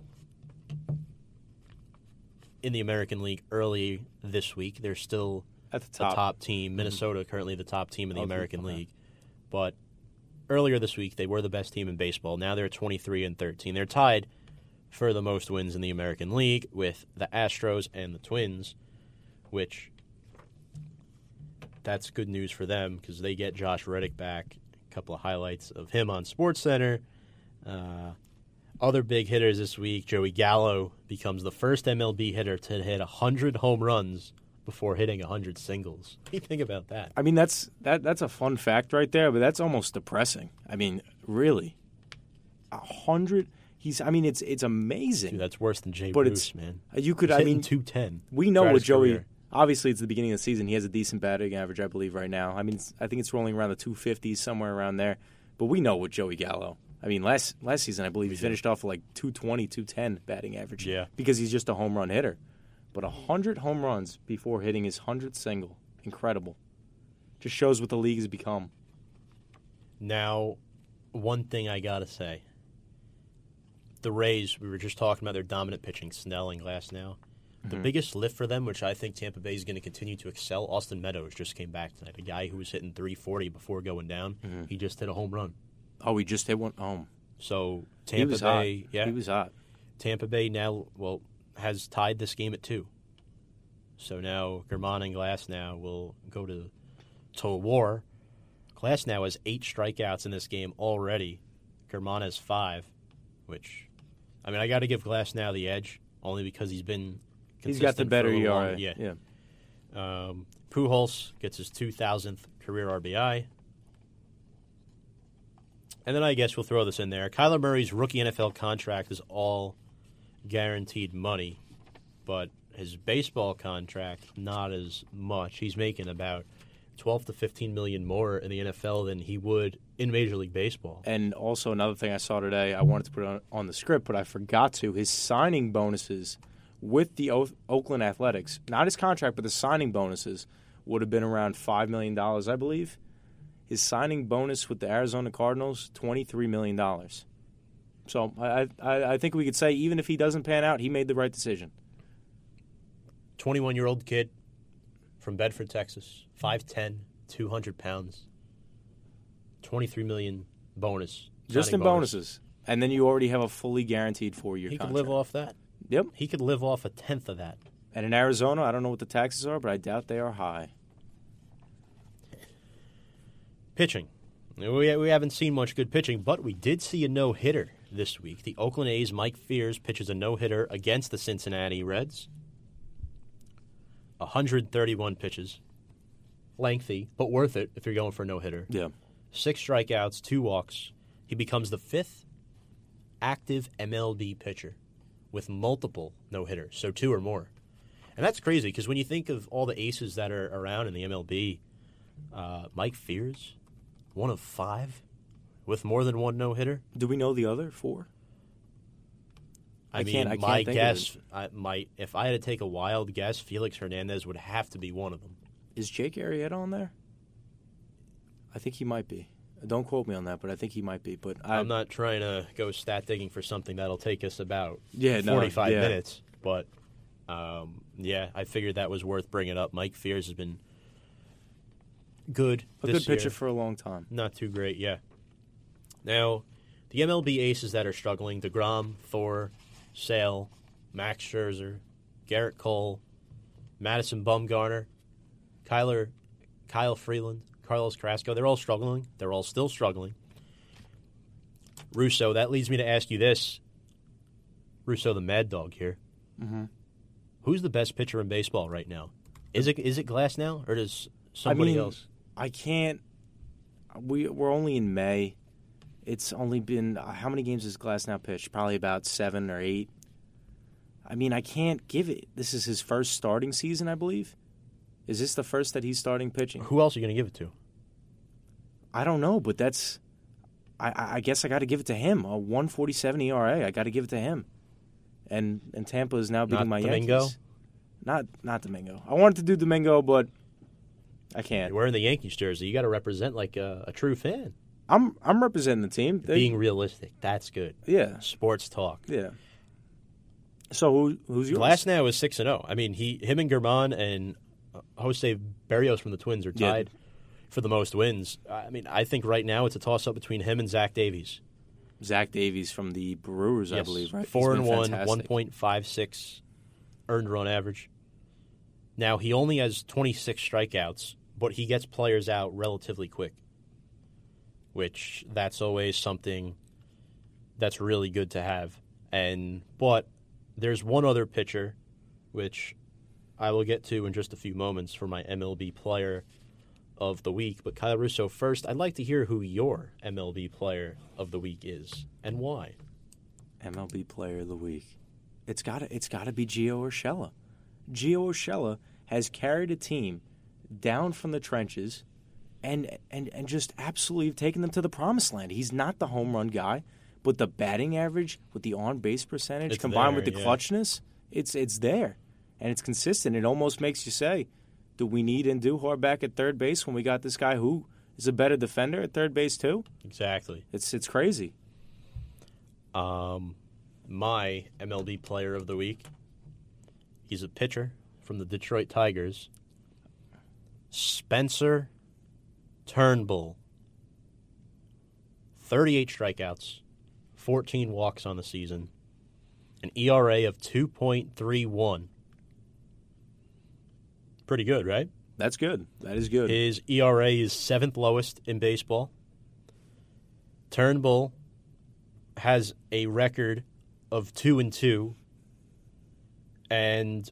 in the American League early this week. They're still At the the top. top team. Minnesota currently the top team in the American okay. League, but earlier this week they were the best team in baseball. Now they're 23 and 13. They're tied for the most wins in the American League with the Astros and the Twins, which that's good news for them because they get Josh Reddick back. A couple of highlights of him on SportsCenter. Uh, other big hitters this week: Joey Gallo becomes the first MLB hitter to hit 100 home runs before hitting 100 singles. What do you think about that? I mean, that's that that's a fun fact right there, but that's almost depressing. I mean, really, a hundred. He's. I mean, it's it's amazing. Dude, that's worse than Jay But Bruce, it's- man. Uh, you could. He's I mean, 210. we know what Joey. career. Obviously, it's the beginning of the season. He has a decent batting average, I believe, right now. I mean, I think it's rolling around the 250s, somewhere around there. But we know what Joey Gallo. I mean, last last season, I believe he finished off with like 220, 210 batting average. Yeah. Because he's just a home run hitter. But 100 home runs before hitting his 100th single. Incredible. Just shows what the league has become. Now, one thing I gotta say: the Rays. We were just talking about their dominant pitching, Snell and Glass. Now, the mm-hmm. biggest lift for them, which I think Tampa Bay is going to continue to excel. Austin Meadows just came back tonight. A guy who was hitting 340 before going down. Mm-hmm. He just hit a home run. Oh, he just hit one home. So He Tampa Bay, hot. yeah, He was hot. Tampa Bay now well has tied this game at two. So now Germán and Glasnow will go to to war Glasnow has eight strikeouts in this game already. Germán has five, which, I mean, I got to give Glasnow the edge only because he's been. He's got the better ERA. long- Yeah. yeah. Um, Pujols gets his 2,000th career RBI. And then I guess we'll throw this in there. Kyler Murray's rookie NFL contract is all guaranteed money, but his baseball contract not as much. He's making about 12 to 15 million more in the NFL than he would in Major League Baseball. And also another thing I saw today, I wanted to put on, on the script, but I forgot to. His signing bonuses with the o- Oakland Athletics, not his contract, but the signing bonuses, would have been around five million dollars, I believe. His signing bonus with the Arizona Cardinals, twenty-three million dollars. So I, I I think we could say even if he doesn't pan out, he made the right decision. 21 year old kid from Bedford, Texas, 5'10, 200 pounds, 23 million bonus. Just in bonus. bonuses, and then you already have a fully guaranteed four-year He could live off that. Yep. He could live off a tenth of that. And in Arizona, I don't know what the taxes are, but I doubt they are high. Pitching. We, we haven't seen much good pitching, but we did see a no hitter this week. The Oakland A's Mike Fiers pitches a no hitter against the Cincinnati Reds. 131 pitches. Lengthy, but worth it if you're going for a no hitter. Yeah. Six strikeouts, two walks. He becomes the fifth active MLB pitcher with multiple no hitters, so two or more. And that's crazy because when you think of all the aces that are around in the MLB, uh, Mike Fiers, one of five with more than one no hitter. Do we know the other four? I, I mean, can't- I can't my guess, I, my if I had to take a wild guess, Felix Hernandez would have to be one of them. Is Jake Arrieta on there? I think he might be. Don't quote me on that, but I think he might be. But I, I'm not trying to go stat digging for something that'll take us about Yeah, no, 45 yeah. minutes. But um, yeah, I figured that was worth bringing up. Mike Fiers has been good. a good pitcher year. for a long time. Not too great, yeah. Now, the MLB aces that are struggling: deGrom, Thor, Sale, Max Scherzer, Gerrit Cole, Madison Bumgarner, Kyler, Kyle Freeland, Carlos Carrasco. They're all struggling. They're all still struggling. Russo. That leads me to ask you this: Russo, the Mad Dog here. Mm-hmm. Who's the best pitcher in baseball right now? Is it is it Glasnow, or does somebody I mean, else? I can't. We we're only in May. It's only been uh, how many games has Glasnow pitched? Probably about seven or eight. I mean, I can't give it. This is his first starting season, I believe. Is this the first that he's starting pitching? Who else are you going to give it to? I don't know, but that's. I- I, guess I got to give it to him. A 147 ERA. I got to give it to him. And and Tampa is now beating Not my Domingo? Yankees. Not not Domingo. I wanted to do Domingo, but I can't. You're wearing the Yankees jersey. You got to represent like a, a true fan. I'm I'm representing the team. They- Being realistic, that's good. yeah, Sports talk. yeah. So who, who's yours? last now is six and zero. I mean, he, him, and Germán and uh, Jose Berrios from the Twins are Yeah. tied for the most wins. I mean, I think right now it's a toss up between him and Zach Davies. Zach Davies from the Brewers, I believe. Right, Four and one, one point five six earned run average. Now he only has twenty six strikeouts, but he gets players out relatively quick, which that's always something that's really good to have. And but there's one other pitcher, which I will get to in just a few moments for my MLB player of the week. But Kyle Russo, first, I'd like to hear who your MLB player of the week is and why. MLB Player of the Week. It's got to it's got to be Gio Urshela. Gio Urshela has carried a team down from the trenches and and and just absolutely taken them to the promised land. He's not the home run guy, but the batting average with the on base percentage It's combined there, with the yeah. clutchness, it's it's there. And it's consistent. It almost makes you say, do we need Andújar back at third base when we got this guy who is a better defender at third base too? Exactly. It's it's crazy. Um, my MLB player of the week. He's a pitcher from the Detroit Tigers. Spencer Turnbull. 38 strikeouts, 14 walks on the season, an ERA of 2.31. Pretty good, right? That's good. That is good. His ERA is seventh lowest in baseball. Turnbull has a record of two and two, and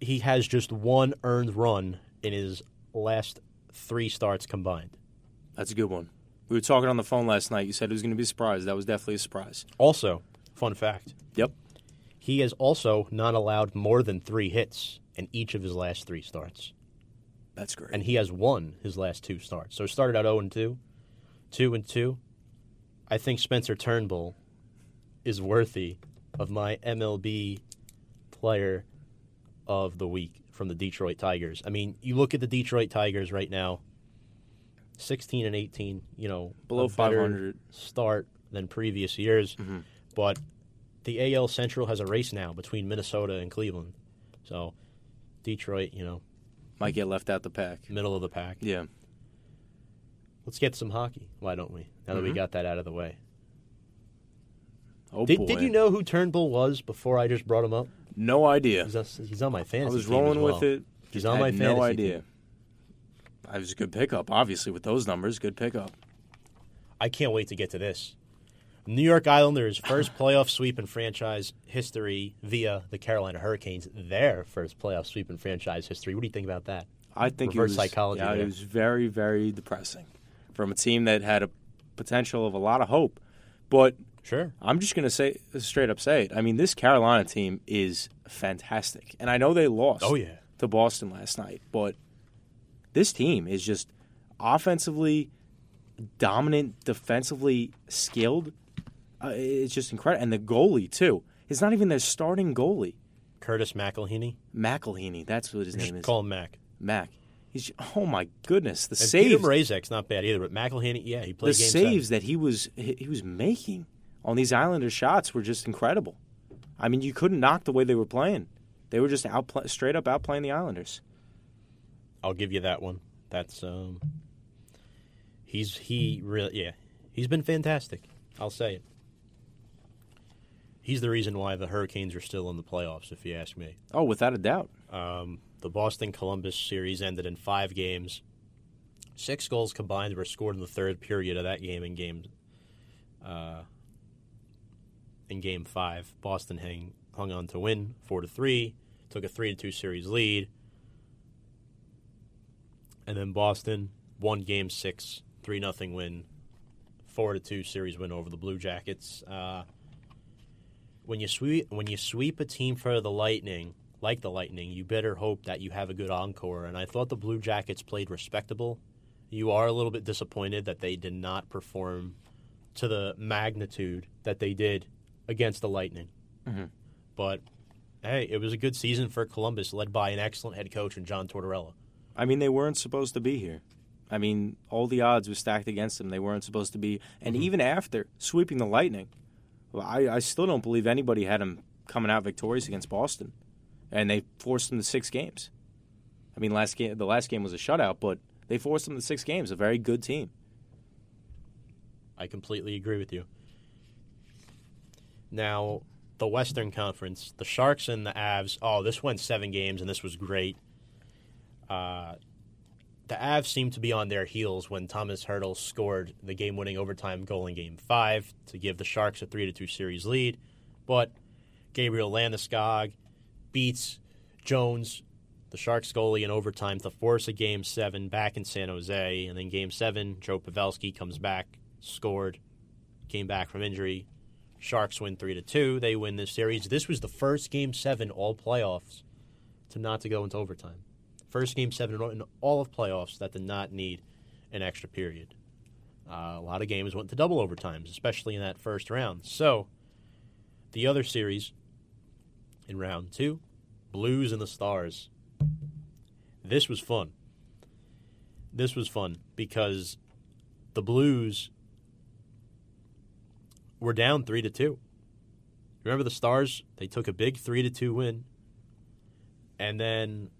he has just one earned run in his last three starts combined. That's a good one. We were talking on the phone last night. You said it was going to be a surprise. That was definitely a surprise. Also, fun fact: Yep. he has also not allowed more than three hits in each of his last three starts. That's great. and he has won his last two starts. So started out 0 and 2, 2 and 2. I think Spencer Turnbull is worthy of my MLB player of the week from the Detroit Tigers. I mean, you look at the Detroit Tigers right now, 16 and 18, you know, Below 500. start than previous years. Mm-hmm. But the AL Central has a race now between Minnesota and Cleveland. So Detroit, you know, Might get left out the pack. middle of the pack. Yeah. Let's get some hockey. Why don't we? Now that we Mhm. got that out of the way. Oh Did, boy. did you know who Turnbull was before I just brought him up? No idea. He's, on- he's on my I fantasy was team rolling well. with it. He's on my fantasy no idea. team. I was a good pickup, obviously, with those numbers. Good pickup. I can't wait to get to this. New York Islanders first (laughs) playoff sweep in franchise history via the Carolina Hurricanes. Their first playoff sweep in franchise history. What do you think about that? I think Reverse it was, psychology Yeah, there. it was very, very depressing from a team that had a potential of a lot of hope. But Sure. I'm just going to say straight up say it. I mean, this Carolina team is fantastic, and I know they lost. Oh, yeah. to Boston last night, but this team is just offensively dominant, defensively skilled. Uh, it's just incredible, and the goalie too. It's not even their starting goalie, Curtis McElhinney. McElhinney. That's what his name is. call him Mac. Mac. He's oh my goodness, the And Peter saves, Mrazek's not bad either, but McElhinney, yeah, he the played seven. saves that he was he was making on these Islander shots were just incredible. I mean, you couldn't knock the way they were playing. They were just out straight up outplaying the Islanders. I'll give you that one. That's um he's he really yeah. He's been fantastic. I'll say it. He's the reason why the Hurricanes are still in the playoffs, if you ask me. Oh, without a doubt. Um, the Boston Columbus series ended in five games. Six goals combined were scored in the third period of that game in game uh, in game five. Boston hang, hung on to win four to three, took a three to two series lead. And then Boston won game six, three nothing win, four to two series win over the Blue Jackets. Uh, when you sweep when you sweep a team for the Lightning, like the Lightning, you better hope that you have a good encore. And I thought the Blue Jackets played respectable. You are a little bit disappointed that they did not perform to the magnitude that they did against the Lightning. Mm-hmm. But hey, it was a good season for Columbus, led by an excellent head coach in John Tortorella. I mean, they weren't supposed to be here. I mean, all the odds were stacked against them. They weren't supposed to be. And mm-hmm. even after sweeping the Lightning, well, I, I still don't believe anybody had them coming out victorious against Boston. And they forced them to six games. I mean, last game, the last game was a shutout, but they forced them to six games. A very good team. I completely agree with you. Now, the Western Conference, the Sharks and the Avs. Oh, this went seven games, and this was great. Uh, the Avs seemed to be on their heels when Thomas Hertl scored the game-winning overtime goal in Game Five to give the Sharks a three to two series lead, but Gabriel Landeskog beats Jones, the Sharks goalie, in overtime to force a Game Seven back in San Jose, and then Game Seven, Joe Pavelski comes back, scored, came back from injury. Sharks win three to two. They win this series. This was the first Game Seven all playoffs to not to go into overtime. First Game Seven in all of playoffs that did not need an extra period. Uh, a lot of games went to double overtimes, especially in that first round. So, the other series in round two, Blues and the Stars. This was fun. This was fun because the Blues were down three to two. Remember the Stars? They took a big three to two win, and then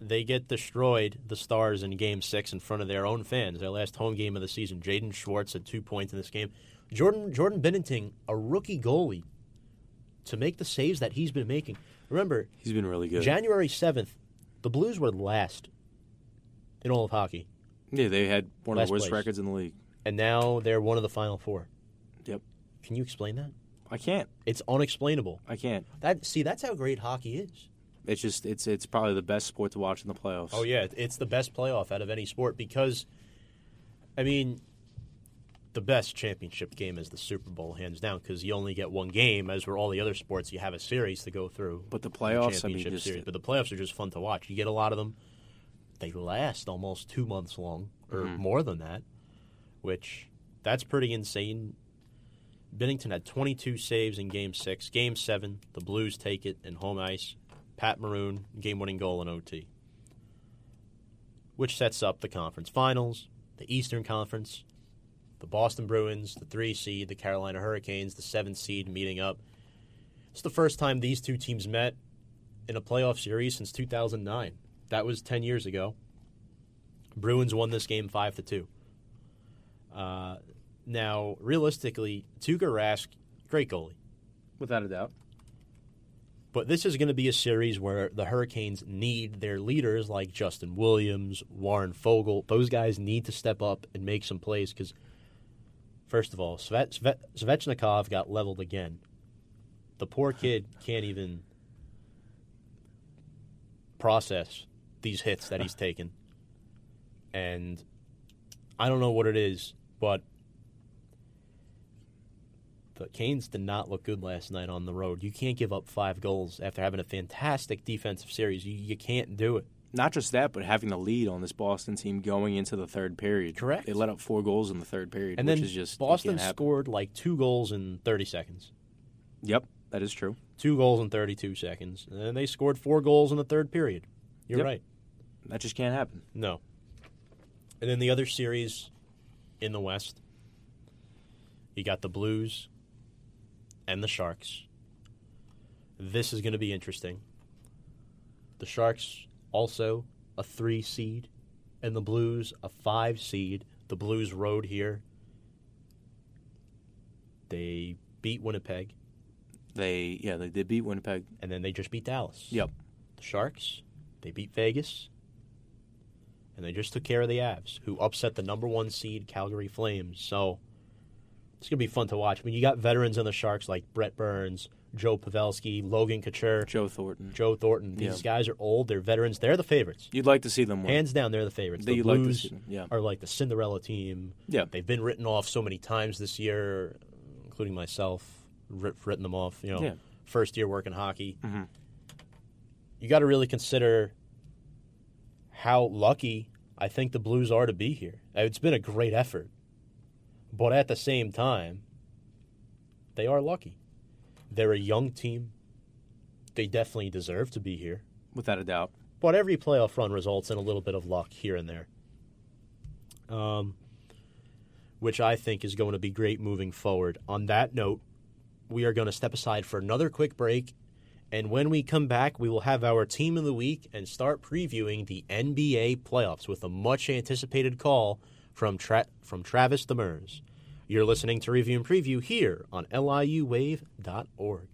they get destroyed. The Stars in Game Six in front of their own fans. Their last home game of the season. Jaden Schwartz had two points in this game. Jordan Jordan Binnington, a rookie goalie, to make the saves that he's been making. Remember, He's been really good. January 7th, the Blues were last in all of hockey, Yeah, they had one of the worst place. records in the league. and now they're one of the final four. Can you explain that? I can't. It's unexplainable. I can't. That see, that's how great hockey is. It's just it's it's probably the best sport to watch in the playoffs. Oh yeah, it's the best playoff out of any sport because, I mean, the best championship game is the Super Bowl, hands down, because you only get one game. As for all the other sports, you have a series to go through. But the the playoffs, I mean, just series. But the playoffs are just fun to watch. You get a lot of them. They last almost two months long, or Mm-hmm. more than that, which that's pretty insane. Binnington had 22 saves in Game Six. Game Seven, the Blues take it in home ice. Pat Maroon game-winning goal in OT, which sets up the conference finals, the Eastern Conference, the Boston Bruins, the three seed, the Carolina Hurricanes, the seven seed meeting up. It's the first time these two teams met in a playoff series since 2009. That was 10 years ago. Bruins won this game 5 to 2. Uh, now, realistically, Tuukka Rask, great goalie. without a doubt. But this is going to be a series where the Hurricanes need their leaders like Justin Williams, Warren Foegele. Those guys need to step up and make some plays because, first of all, Svet, Svet, Svechnikov got leveled again. The poor kid can't even process these hits that he's taken. And I don't know what it is, but the Canes did not look good last night on the road. You can't give up five goals after having a fantastic defensive series. You, you can't do it. Not just that, but having the lead on this Boston team going into the third period. Correct. They let up four goals in the third period, And which then is just Boston scored like two goals in 30 seconds. Yep, that is true. Two goals in 32 seconds. And then they scored four goals in the third period. You're Yep. right. That just can't happen. No. And then the other series in the West, you got the Blues and the Sharks. This is going to be interesting. The Sharks also a three seed, and the Blues a five seed. The Blues rode here. They beat Winnipeg, They yeah they did beat Winnipeg. and then they just beat Dallas. Yep. The Sharks, they beat Vegas, and they just took care of the Avs, who upset the number one seed Calgary Flames. So it's gonna be fun to watch. I mean, you got veterans on the Sharks like Brett Burns, Joe Pavelski, Logan Couture, Joe Thornton. Joe Thornton. These Yeah. guys are old. They're veterans. They're the favorites. You'd like to see them win. Hands down, they're the favorites. That The like to Blues them, yeah. are like the Cinderella team. Yeah. They've been written off so many times this year, including myself. Writ- written them off. You know, Yeah. first year working hockey. Mhm. You got to really consider how lucky I think the Blues are to be here. It's been a great effort, but at the same time, they are lucky. They're a young team. They definitely deserve to be here. Without a doubt. But every playoff run results in a little bit of luck here and there. Um, which I think is going to be great moving forward. On that note, we are going to step aside for another quick break. And when we come back, we will have our team of the week and start previewing the NBA playoffs with a much anticipated call from Tra- from Travis Demers. You're listening to Review and Preview here on liuwave.org.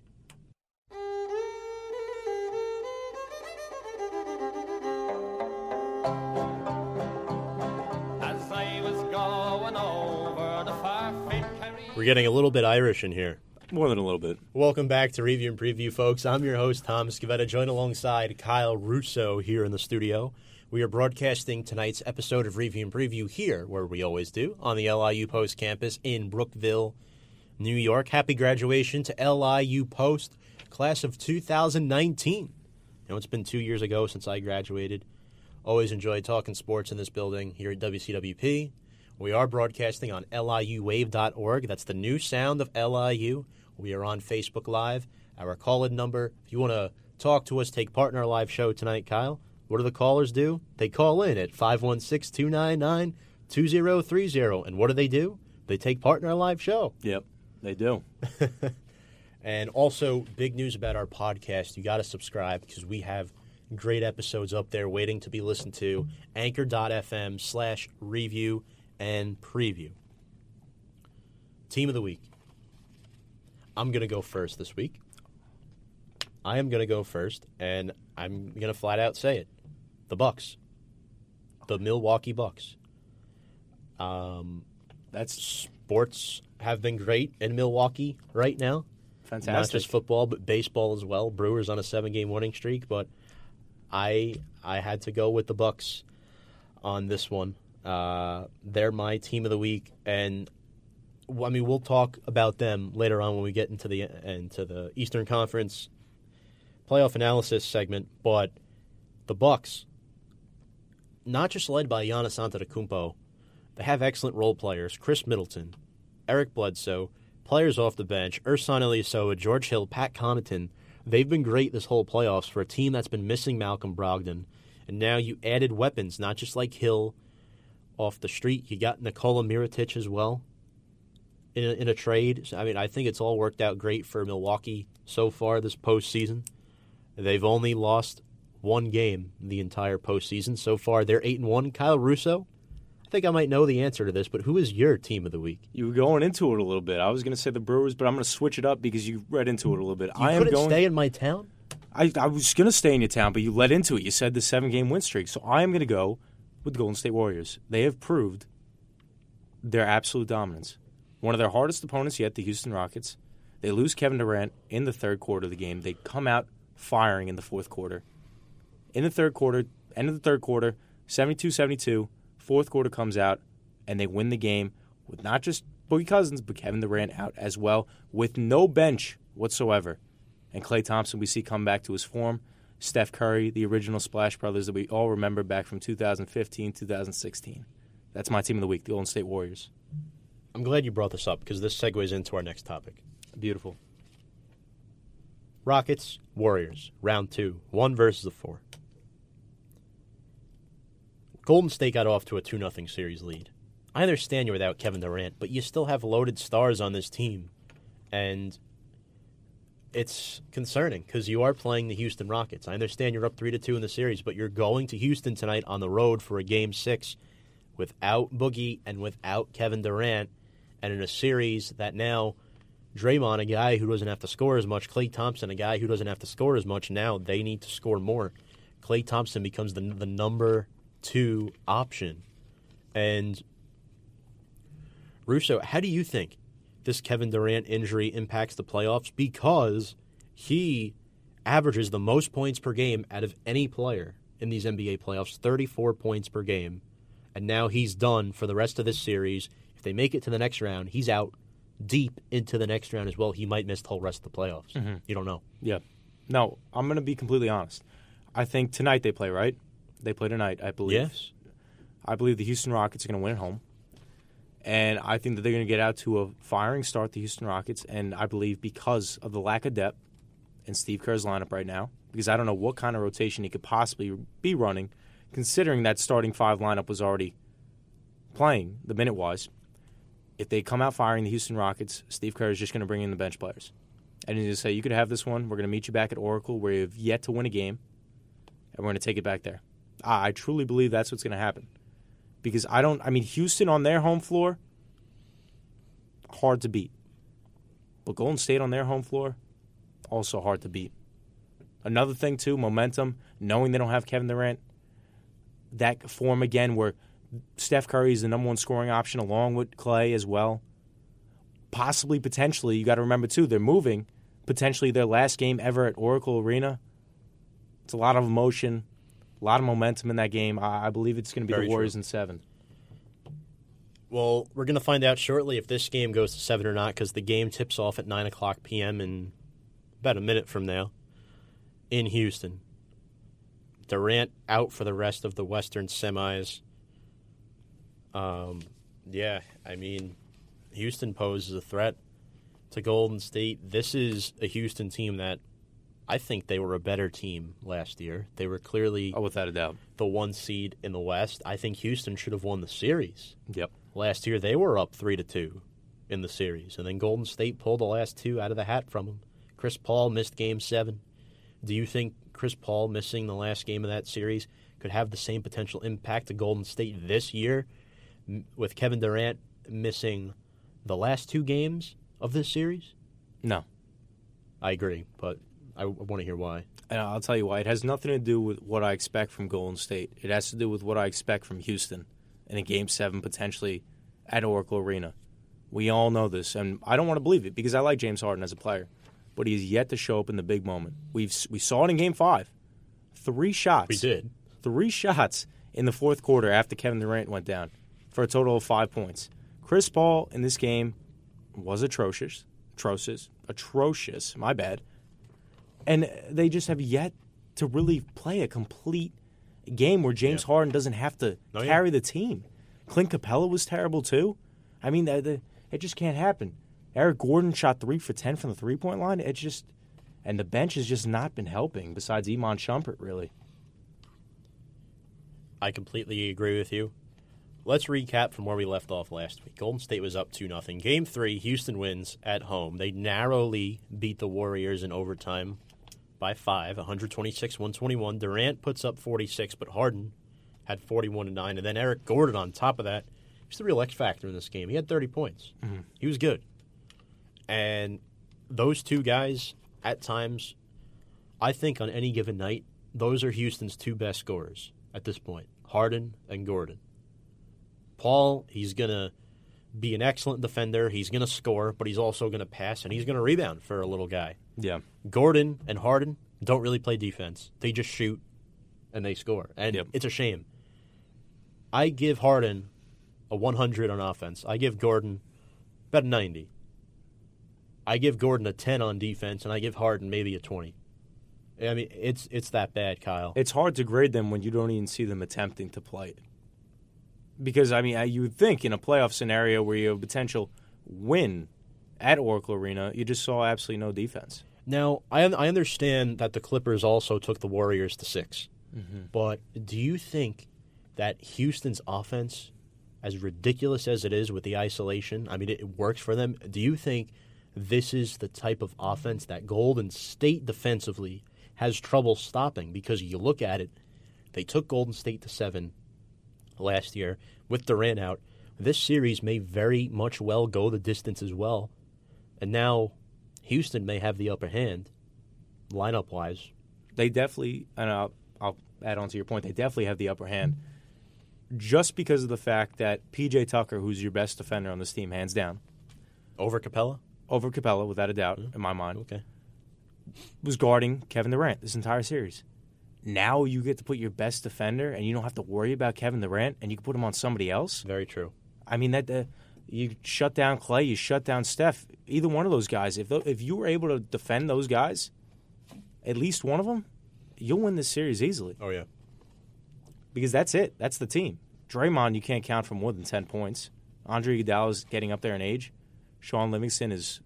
As I was going over the We're getting a little bit Irish in here. More than a little bit. Welcome back to Review and Preview, folks. I'm your host, Tom Scavetta, joined alongside Kyle Russo here in the studio. We are broadcasting tonight's episode of Review and Preview here, where we always do, on the LIU Post campus in Brookville, New York. Happy graduation to LIU Post, class of 2019. You know, it's been two years ago since I graduated. Always enjoy talking sports in this building here at WCWP. We are broadcasting on liuwave.org. That's the new sound of LIU. We are on Facebook Live. Our call in number, if you want to talk to us, take part in our live show tonight, Kyle, what do the callers do? They call in at 516 299 2030. And what do they do? They take part in our live show. Yep, they do. (laughs) And also, big news about our podcast. You got to subscribe because we have great episodes up there waiting to be listened to. Anchor.fm slash review and preview. Team of the week. I'm going to go first this week. I am going to go first, and I'm going to flat out say it. The Bucks. the Milwaukee Bucks. Um, That's sports have been great in Milwaukee right now. Fantastic. Not just football, but baseball as well. Brewers on a seven-game winning streak, but I I had to go with the Bucks on this one. Uh, they're my team of the week, and I mean we'll talk about them later on when we get into the into the Eastern Conference playoff analysis segment. But the Bucks, not just led by Giannis Antetokounmpo, they have excellent role players: Khris Middleton, Eric Bledsoe, players off the bench, Ersan Ilyasova, George Hill, Pat Connaughton. They've been great this whole playoffs for a team that's been missing Malcolm Brogdon. And now you added weapons, not just like Hill off the street. You got Nikola Mirotic as well in a, in a trade. So, I mean, I think it's all worked out great for Milwaukee so far this postseason. They've only lost one game the entire postseason so far. They're eight and one. Kyle Russo. I think I might know the answer to this, but who is your team of the week? you were going into it a little bit. I was going to say the Brewers, but I'm going to switch it up because you read into it a little bit. You I am going. stay in my town. I, I was going to stay in your town, but you led into it. You said the seven game win streak. So I am going to go with the Golden State Warriors. They have proved their absolute dominance. One of their hardest opponents yet, the Houston Rockets. They lose Kevin Durant in the third quarter of the game. They come out firing in the fourth quarter. In the third quarter, end of the third quarter, 72 72. Fourth quarter comes out, and they win the game with not just Boogie Cousins, but Kevin Durant out as well, with no bench whatsoever and Klay Thompson we see come back to his form. Steph Curry, the original Splash Brothers that we all remember back from 2015, 2016. That's my team of the week, the Golden State Warriors. I'm glad you brought this up because this segues into our next topic. Beautiful. Rockets, Warriors, round two, one versus the four. Golden State got off to a 2 0 series lead. I understand you're without Kevin Durant, but you still have loaded stars on this team. And it's concerning because you are playing the Houston Rockets. I understand you're up 3 to 2 in the series, but you're going to Houston tonight on the road for a game six without Boogie and without Kevin Durant, and in a series that now Draymond, a guy who doesn't have to score as much, Klay Thompson, a guy who doesn't have to score as much. Now they need to score more. Klay Thompson becomes the the number two option, and Russo, how do you think this Kevin Durant injury impacts the playoffs? Because he averages the most points per game out of any player in these NBA playoffs, 34 points per game. And now he's done for the rest of this series. If they make it to the next round, he's out deep into the next round as well. He might miss the whole rest of the playoffs. Mm-hmm. You don't know. Yeah. No, I'm going to be completely honest. I think tonight they play, right? They play tonight, I believe. Yes. I believe the Houston Rockets are going to win at home. And I think that they're going to get out to a firing start, the Houston Rockets. And I believe because of the lack of depth in Steve Kerr's lineup right now, because I don't know what kind of rotation he could possibly be running, considering that starting five lineup was already playing the minute wise. If they come out firing the Houston Rockets, Steve Kerr is just going to bring in the bench players. And he's going to say, You could have this one. We're going to meet you back at Oracle where you've yet to win a game, and we're going to take it back there. I, truly believe that's what's going to happen because I don't. I mean, Houston on their home floor, hard to beat. But Golden State on their home floor, also hard to beat. Another thing too, momentum. Knowing they don't have Kevin Durant, that form again where Steph Curry is the number one scoring option along with Klay as well. Possibly, potentially, you got to remember too, they're moving. Potentially their last game ever at Oracle Arena. It's a lot of emotion, lot of momentum in that game. I, I believe it's going to be Very the Warriors true. in seven. Well, we're going to find out shortly if this game goes to seven or not because the game tips off at nine o'clock p.m. in about a minute from now in Houston. Durant out for the rest of the Western semis. Um, yeah, I mean, Houston poses a threat to Golden State. This is a Houston team that I think they were a better team last year. They were clearly Oh, without a doubt. the one seed in the West. I think Houston should have won the series. Yep. Last year they were up three to two in the series, and then Golden State pulled the last two out of the hat from them. Chris Paul missed Game Seven. Do you think Chris Paul missing the last game of that series could have the same potential impact to Golden State this year, m- with Kevin Durant missing the last two games of this series? No. I agree, but I want to hear why. And I'll tell you why. It has nothing to do with what I expect from Golden State. It has to do with what I expect from Houston in a Game 7 potentially at Oracle Arena. We all know this, and I don't want to believe it because I like James Harden as a player, but he's yet to show up in the big moment. We've we saw it in Game 5. Three shots. We did. Three shots in the fourth quarter after Kevin Durant went down for a total of 5 points. Chris Paul in this game was atrocious. Atrocious. Atrocious. My bad and they just have yet to really play a complete game where James Yeah. Harden doesn't have to yeah. carry the team. Clint Capela was terrible too. I mean, the, the, it just can't happen. Eric Gordon shot three for ten from the three point line. It's just, and the bench has just not been helping. Besides Iman Shumpert, really. I completely agree with you. Let's recap from where we left off last week. Golden State was up 2 0. Game 3, Houston wins at home. They narrowly beat the Warriors in overtime by 5, 126 121. Durant puts up 46, but Harden had 41 and 9. And then Eric Gordon on top of that. He's the real X factor in this game. He had 30 points. Mm-hmm. He was good. And those two guys, at times, I think on any given night, those are Houston's two best scorers at this point Harden and Gordon. Paul, he's going to be an excellent defender. He's going to score, but he's also going to pass and he's going to rebound for a little guy. Yeah. Gordon and Harden don't really play defense. They just shoot and they score. And Yep. it's a shame. I give Harden a 100 on offense. I give Gordon about a 90. I give Gordon a 10 on defense, and I give Harden maybe a 20. I mean, it's it's that bad, Kyle. It's hard to grade them when you don't even see them attempting to play it. Because I mean, you would think in a playoff scenario where you have potential win at Oracle Arena, you just saw absolutely no defense. Now, I I understand that the Clippers also took the Warriors to 6 mm-hmm. but do you think that Houston's offense, as ridiculous as it is with the isolation, I mean, it works for them. Do you think this is the type of offense that Golden State defensively has trouble stopping? Because you look at it, they took Golden State to seven last year with Durant out. This series may very much well go the distance as well. And now Houston may have the upper hand, lineup wise. They definitely, and I'll, I'll add on to your point, they definitely have the upper hand just because of the fact that PJ Tucker, who's your best defender on this team, hands down, Over Capela? over Capela, without a doubt, in my mind, Okay. was guarding Kevin Durant this entire series. Now you get to put your best defender, and you don't have to worry about Kevin Durant, and you can put him on somebody else. Very true. I mean that uh, you shut down Klay, you shut down Steph. Either one of those guys, if if you were able to defend those guys, at least one of them, you'll win this series easily Oh, yeah. because that's it. That's the team. Draymond, you can't count for more than ten points. Andre Iguodala is getting up there in age. Shaun Livingston is.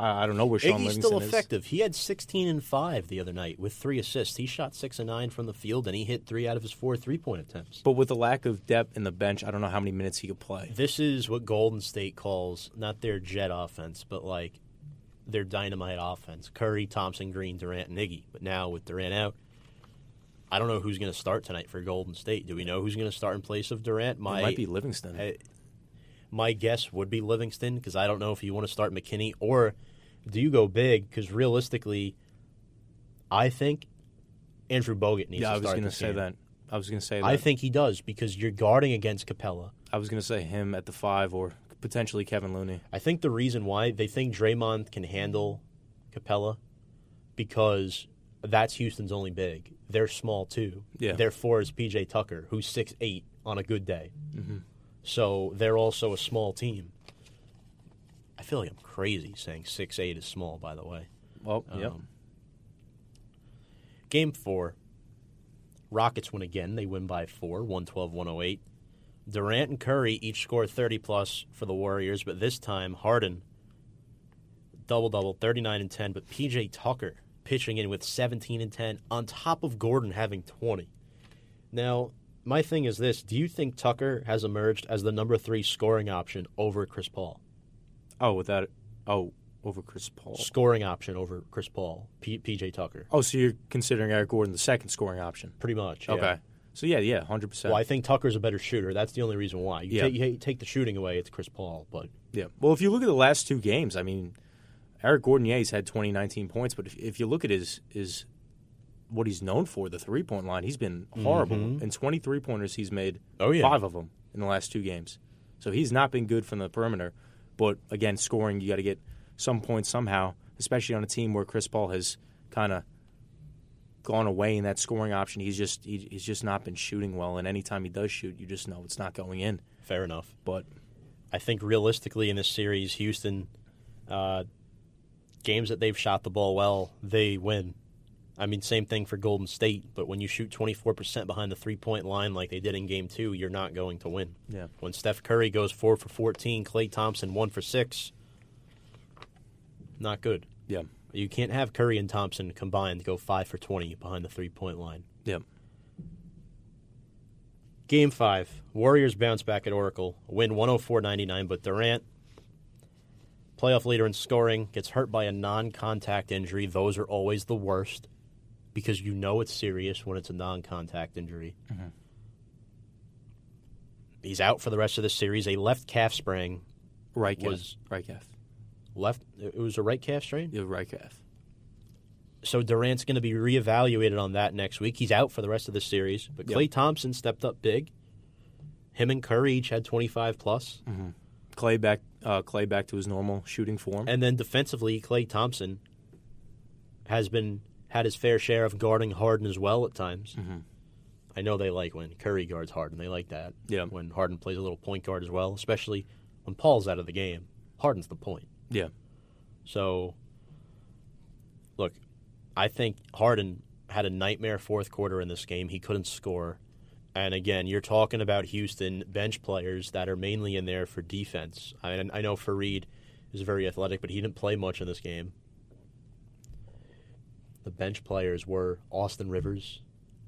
I I don't know where Shaun He's Livingston still is. effective. He had 16 and 5 the other night with three assists. He shot 6 and 9 from the field, and he hit three out of his four three point attempts. But with the lack of depth in the bench, I don't know how many minutes he could play. This is what Golden State calls not their jet offense, but like their dynamite offense. Curry, Thompson, Green, Durant, and Iggy. But now with Durant out, I don't know who's going to start tonight for Golden State. Do we know who's going to start in place of Durant? It My might be Livingston. I- my guess would be Livingston because I don't know if you want to start McKinnie or do you go big? Because realistically, I think Andrew Bogut needs to go big. yeah, to I was going to say game. that. I was going to say that. I think he does because you're guarding against Capela. I was going to say him at the five or potentially Kevin Looney. I think the reason why they think Draymond can handle Capela because that's Houston's only big. They're small too. Yeah. Their four is PJ Tucker, who's six eight on a good day. Mm-hmm. So they're also a small team. I feel like I'm crazy saying six eight is small. By the way, Well, yep. Um, Game four. Rockets win again. They win by four, 112 108. Durant and Curry each score 30 plus for the Warriors, but this time Harden double double, 39 and 10, but PJ Tucker pitching in with 17 and 10 on top of Gordon having 20. Now, my thing is this do you think Tucker has emerged as the number three scoring option over Chris Paul? Oh, without. Oh, over Chris Paul. Scoring option over Chris Paul, P- PJ Tucker. Oh, so you're considering Eric Gordon the second scoring option? Pretty much. yeah. Okay. So yeah, yeah, hundred percent. Well, I think Tucker's a better shooter. That's the only reason why. You, Yeah. take, you take the shooting away, it's Chris Paul. But Yeah. Well, if you look at the last two games, I mean, Eric Gordonier's had 20, 19 points, but if, if you look at his his what he's known for, the three point line, he's been horrible. In 23 pointers, he's made Mm-hmm. Oh, yeah. five of them in the last two games. So he's not been good from the perimeter. But again, scoring, you got to get some points somehow, especially on a team where Chris Paul has kind of gone away in that scoring option. He's just he, he's just not been shooting well, and anytime he does shoot, you just know it's not going in. Fair enough. But I think realistically in this series, Houston, uh, games that they've shot the ball well, they win. I mean, same thing for Golden State, but when you shoot 24% behind the three point line like they did in game two, you're not going to win. Yeah. When Steph Curry goes four for 14, Klay Thompson one for six, not good. yeah, You can't have Curry and Thompson combined go five for 20 behind the three point line. yeah, Game five, Warriors bounce back at Oracle, win 104 99, but Durant, playoff leader in scoring, gets hurt by a non contact injury. Those are always the worst because you know it's serious when it's a non contact injury. He's out for the rest of the series. A left calf sprain. right calf, Was- right calf, Left, it was a right calf strain. yeah, right calf. So Durant's going to be reevaluated on that next week. He's out for the rest of the series. But Yep. Klay Thompson stepped up big. Him and Curry each had 25 plus. Klay back, uh, Klay back to his normal shooting form. And then defensively, Klay Thompson has been had his fair share of guarding Harden as well at times. Mm-hmm. I know they like when Curry guards Harden. They like that. Yeah. When Harden plays a little point guard as well, especially when Paul's out of the game. Harden's the point. yeah, So, look, I think Harden had a nightmare fourth quarter in this game. He couldn't score. And again, you're talking about Houston bench players that are mainly in there for defense. I, I know Faried is very athletic, but he didn't play much in this game. The bench players were Austin Rivers,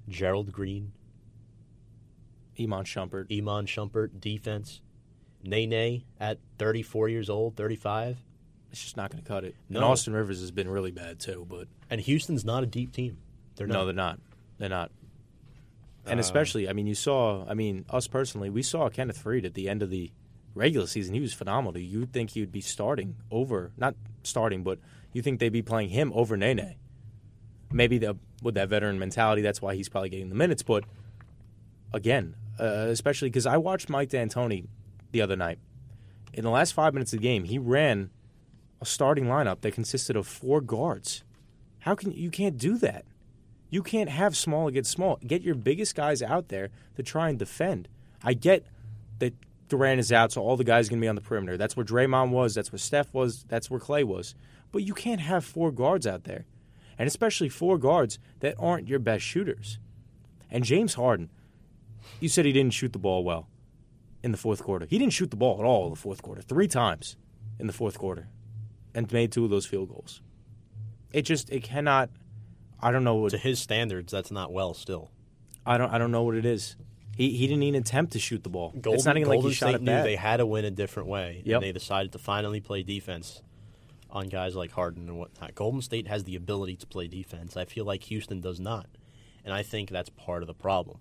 Gerald Green, Iman Shumpert. Iman Shumpert, defense. Nene at 34 years old, 35. It's just not going to cut it. No. And Austin Rivers has been really bad too, but And Houston's not a deep team. They're not. no, they're not. They're not. And Uh, especially, I mean, you saw. I mean, us personally, we saw Kenneth Faried at the end of the regular season. He was phenomenal. You'd think he'd be starting over, not starting, but you think they'd be playing him over Nene. Maybe the, with that veteran mentality, that's why he's probably getting the minutes. But again, uh, especially because I watched Mike D'Antoni the other night. In the last five minutes of the game, he ran a starting lineup that consisted of four guards. How can you can't do that? You can't have small against small. Get your biggest guys out there to try and defend. I get that Durant is out, so all the guys are going to be on the perimeter. That's where Draymond was. That's where Steph was. That's where Klay was. But you can't have four guards out there, and especially four guards that aren't your best shooters. And James Harden, you said he didn't shoot the ball well in the fourth quarter. He didn't shoot the ball at all in the fourth quarter. Three times in the fourth quarter, and made two of those field goals. It just it cannot. I don't know what to his standards, that's not well still. I don't I don't know what it is. He he didn't even attempt to shoot the ball. Golden, it's not even Golden like he shot State it knew bad. they had to win a different way, Yep. and they decided to finally play defense on guys like Harden and whatnot. Golden State has the ability to play defense. I feel like Houston does not, and I think that's part of the problem.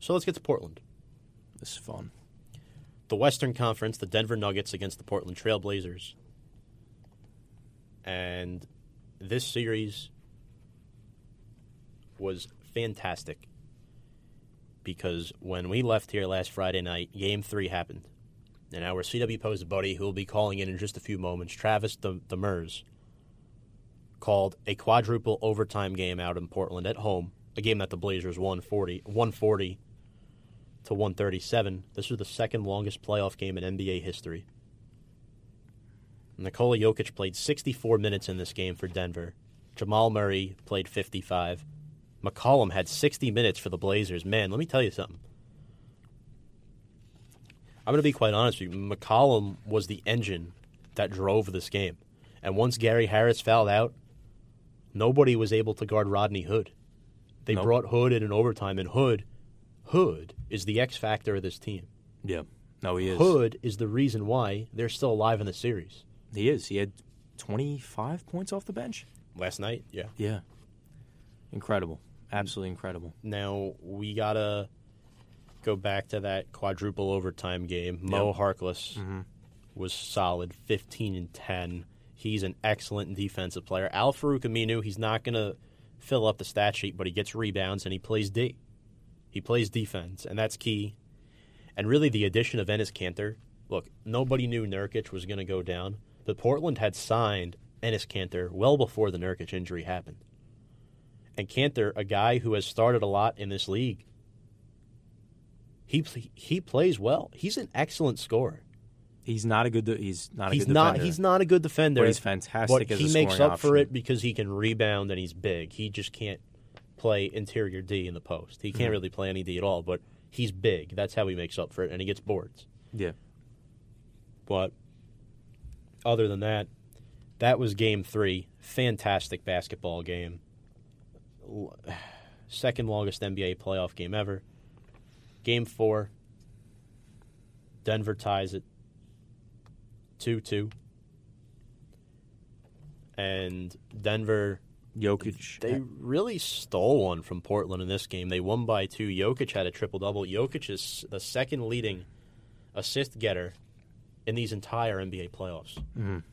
So let's get to Portland. This is fun. The Western Conference, the Denver Nuggets against the Portland Trailblazers. And this series was fantastic because when we left here last Friday night, game three happened. And our CW Post buddy, who will be calling in in just a few moments, Travis the, Demers, called a quadruple overtime game out in Portland at home, a game that the Blazers won 40, 140 to 137. This was the second longest playoff game in NBA history. Nikola Jokic played 64 minutes in this game for Denver. Jamal Murray played 55. McCollum had 60 minutes for the Blazers. Man, let me tell you something. I'm going to be quite honest with you. McCollum was the engine that drove this game. And once Gary Harris fouled out, nobody was able to guard Rodney Hood. They Nope. brought Hood in an overtime, and Hood, Hood is the X factor of this team. Yeah. No, he is. Hood is the reason why they're still alive in the series. He is. He had 25 points off the bench. Last night, yeah. Yeah. Incredible. Absolutely incredible. Now we gotta go back to that quadruple overtime game. Mo Yep. Harkless mm-hmm. was solid, fifteen and ten. He's an excellent defensive player. Al Farouq Aminu, he's not going to fill up the stat sheet, but he gets rebounds and he plays D. He plays defense, and that's key. And really, the addition of Enes Kanter. Look, nobody knew Nurkic was going to go down, but Portland had signed Enes Kanter well before the Nurkic injury happened. And Kanter, a guy who has started a lot in this league, he he plays well. He's an excellent scorer. He's not a good. He's not a He's good not defender. he's not a good defender. But he's fantastic But he makes up for it because he can rebound and he's big. He just can't play interior D in the post. He Mm-hmm. can't really play any D at all. But he's big. That's how he makes up for it, and he gets boards. Yeah. But other than that, that was game three. Fantastic basketball game. (sighs) Second longest NBA playoff game ever. Game four. Denver ties it 2 2. And Denver, Jokic. they really stole one from Portland in this game. They won by two. Jokic had a triple double. Jokic is the second leading assist getter in these entire NBA playoffs. Mhm.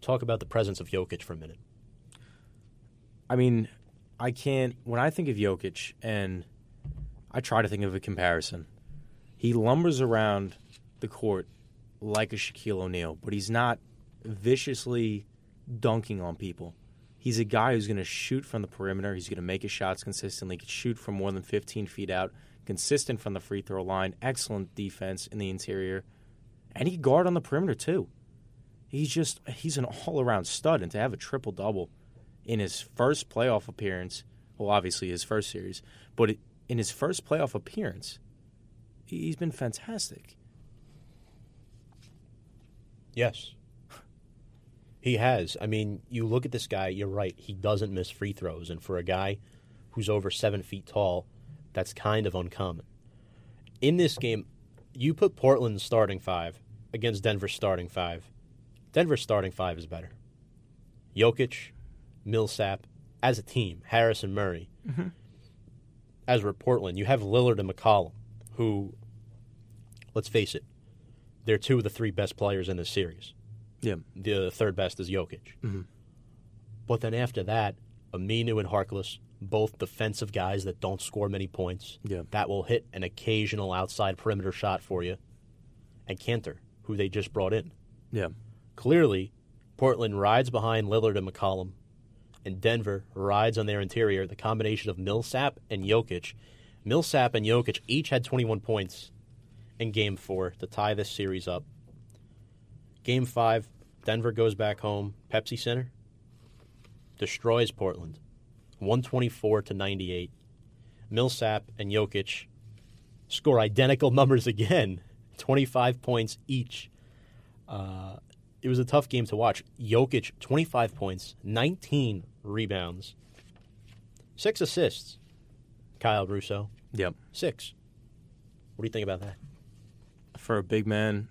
Talk about the presence of Jokic for a minute. I mean, I can't. When I think of Jokic, and I try to think of a comparison, he lumbers around the court like a Shaquille O'Neal, but he's not viciously dunking on people. He's a guy who's going to shoot from the perimeter. He's going to make his shots consistently. Can shoot from more than 15 feet out. Consistent from the free throw line. Excellent defense in the interior, and he guard on the perimeter too. He's just he's an all around stud, and to have a triple double in his first playoff appearance, well, obviously his first series, but it, in his first playoff appearance, he- he's been fantastic. Yes. (laughs) He has. I mean, you look at this guy, you're right. He doesn't miss free throws. And for a guy who's over seven feet tall, that's kind of uncommon. In this game, you put Portland's starting five against Denver's starting five. Denver's starting five is better. Jokic, Millsap, as a team, Harris and Murray. Mm-hmm. As for Portland, you have Lillard and McCollum, who, let's face it, they're two of the three best players in this series. Yeah, The third best is Jokic. Mm-hmm. But then after that, Aminu and Harkless, both defensive guys that don't score many points. Yeah. That will hit an occasional outside perimeter shot for you. And Kanter, who they just brought in. yeah, Clearly, Portland rides behind Lillard and McCollum, and Denver rides on their interior. The combination of Millsap and Jokic. Millsap and Jokic each had 21 points in Game 4 to tie this series up. Game 5, Denver goes back home. Pepsi Center destroys Portland 124 to 98. Millsap and Jokic score identical (laughs) numbers again 25 points each. Uh, it was a tough game to watch. Jokic, 25 points, 19 rebounds, six assists. Kyle Russo, yeah. six. What do you think about that? For a big man,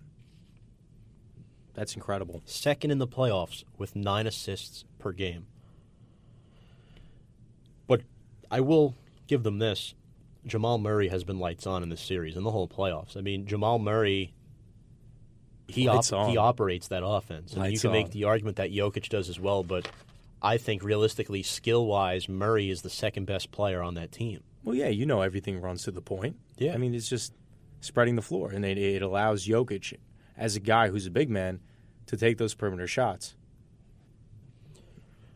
that's incredible. Second in the playoffs with nine assists per game. But I will give them this. Jamal Murray has been lights on in this series and the whole playoffs. I mean, Jamal Murray, he op- he operates that offense, and you Lights can make the argument that Jokic does as well. But I think realistically, skill wise, Murray is the second best player on that team. Well, yeah, you know everything runs to the point. Yeah. I mean it's just spreading the floor, and it, it allows Jokic, as a guy who's a big man, to take those perimeter shots.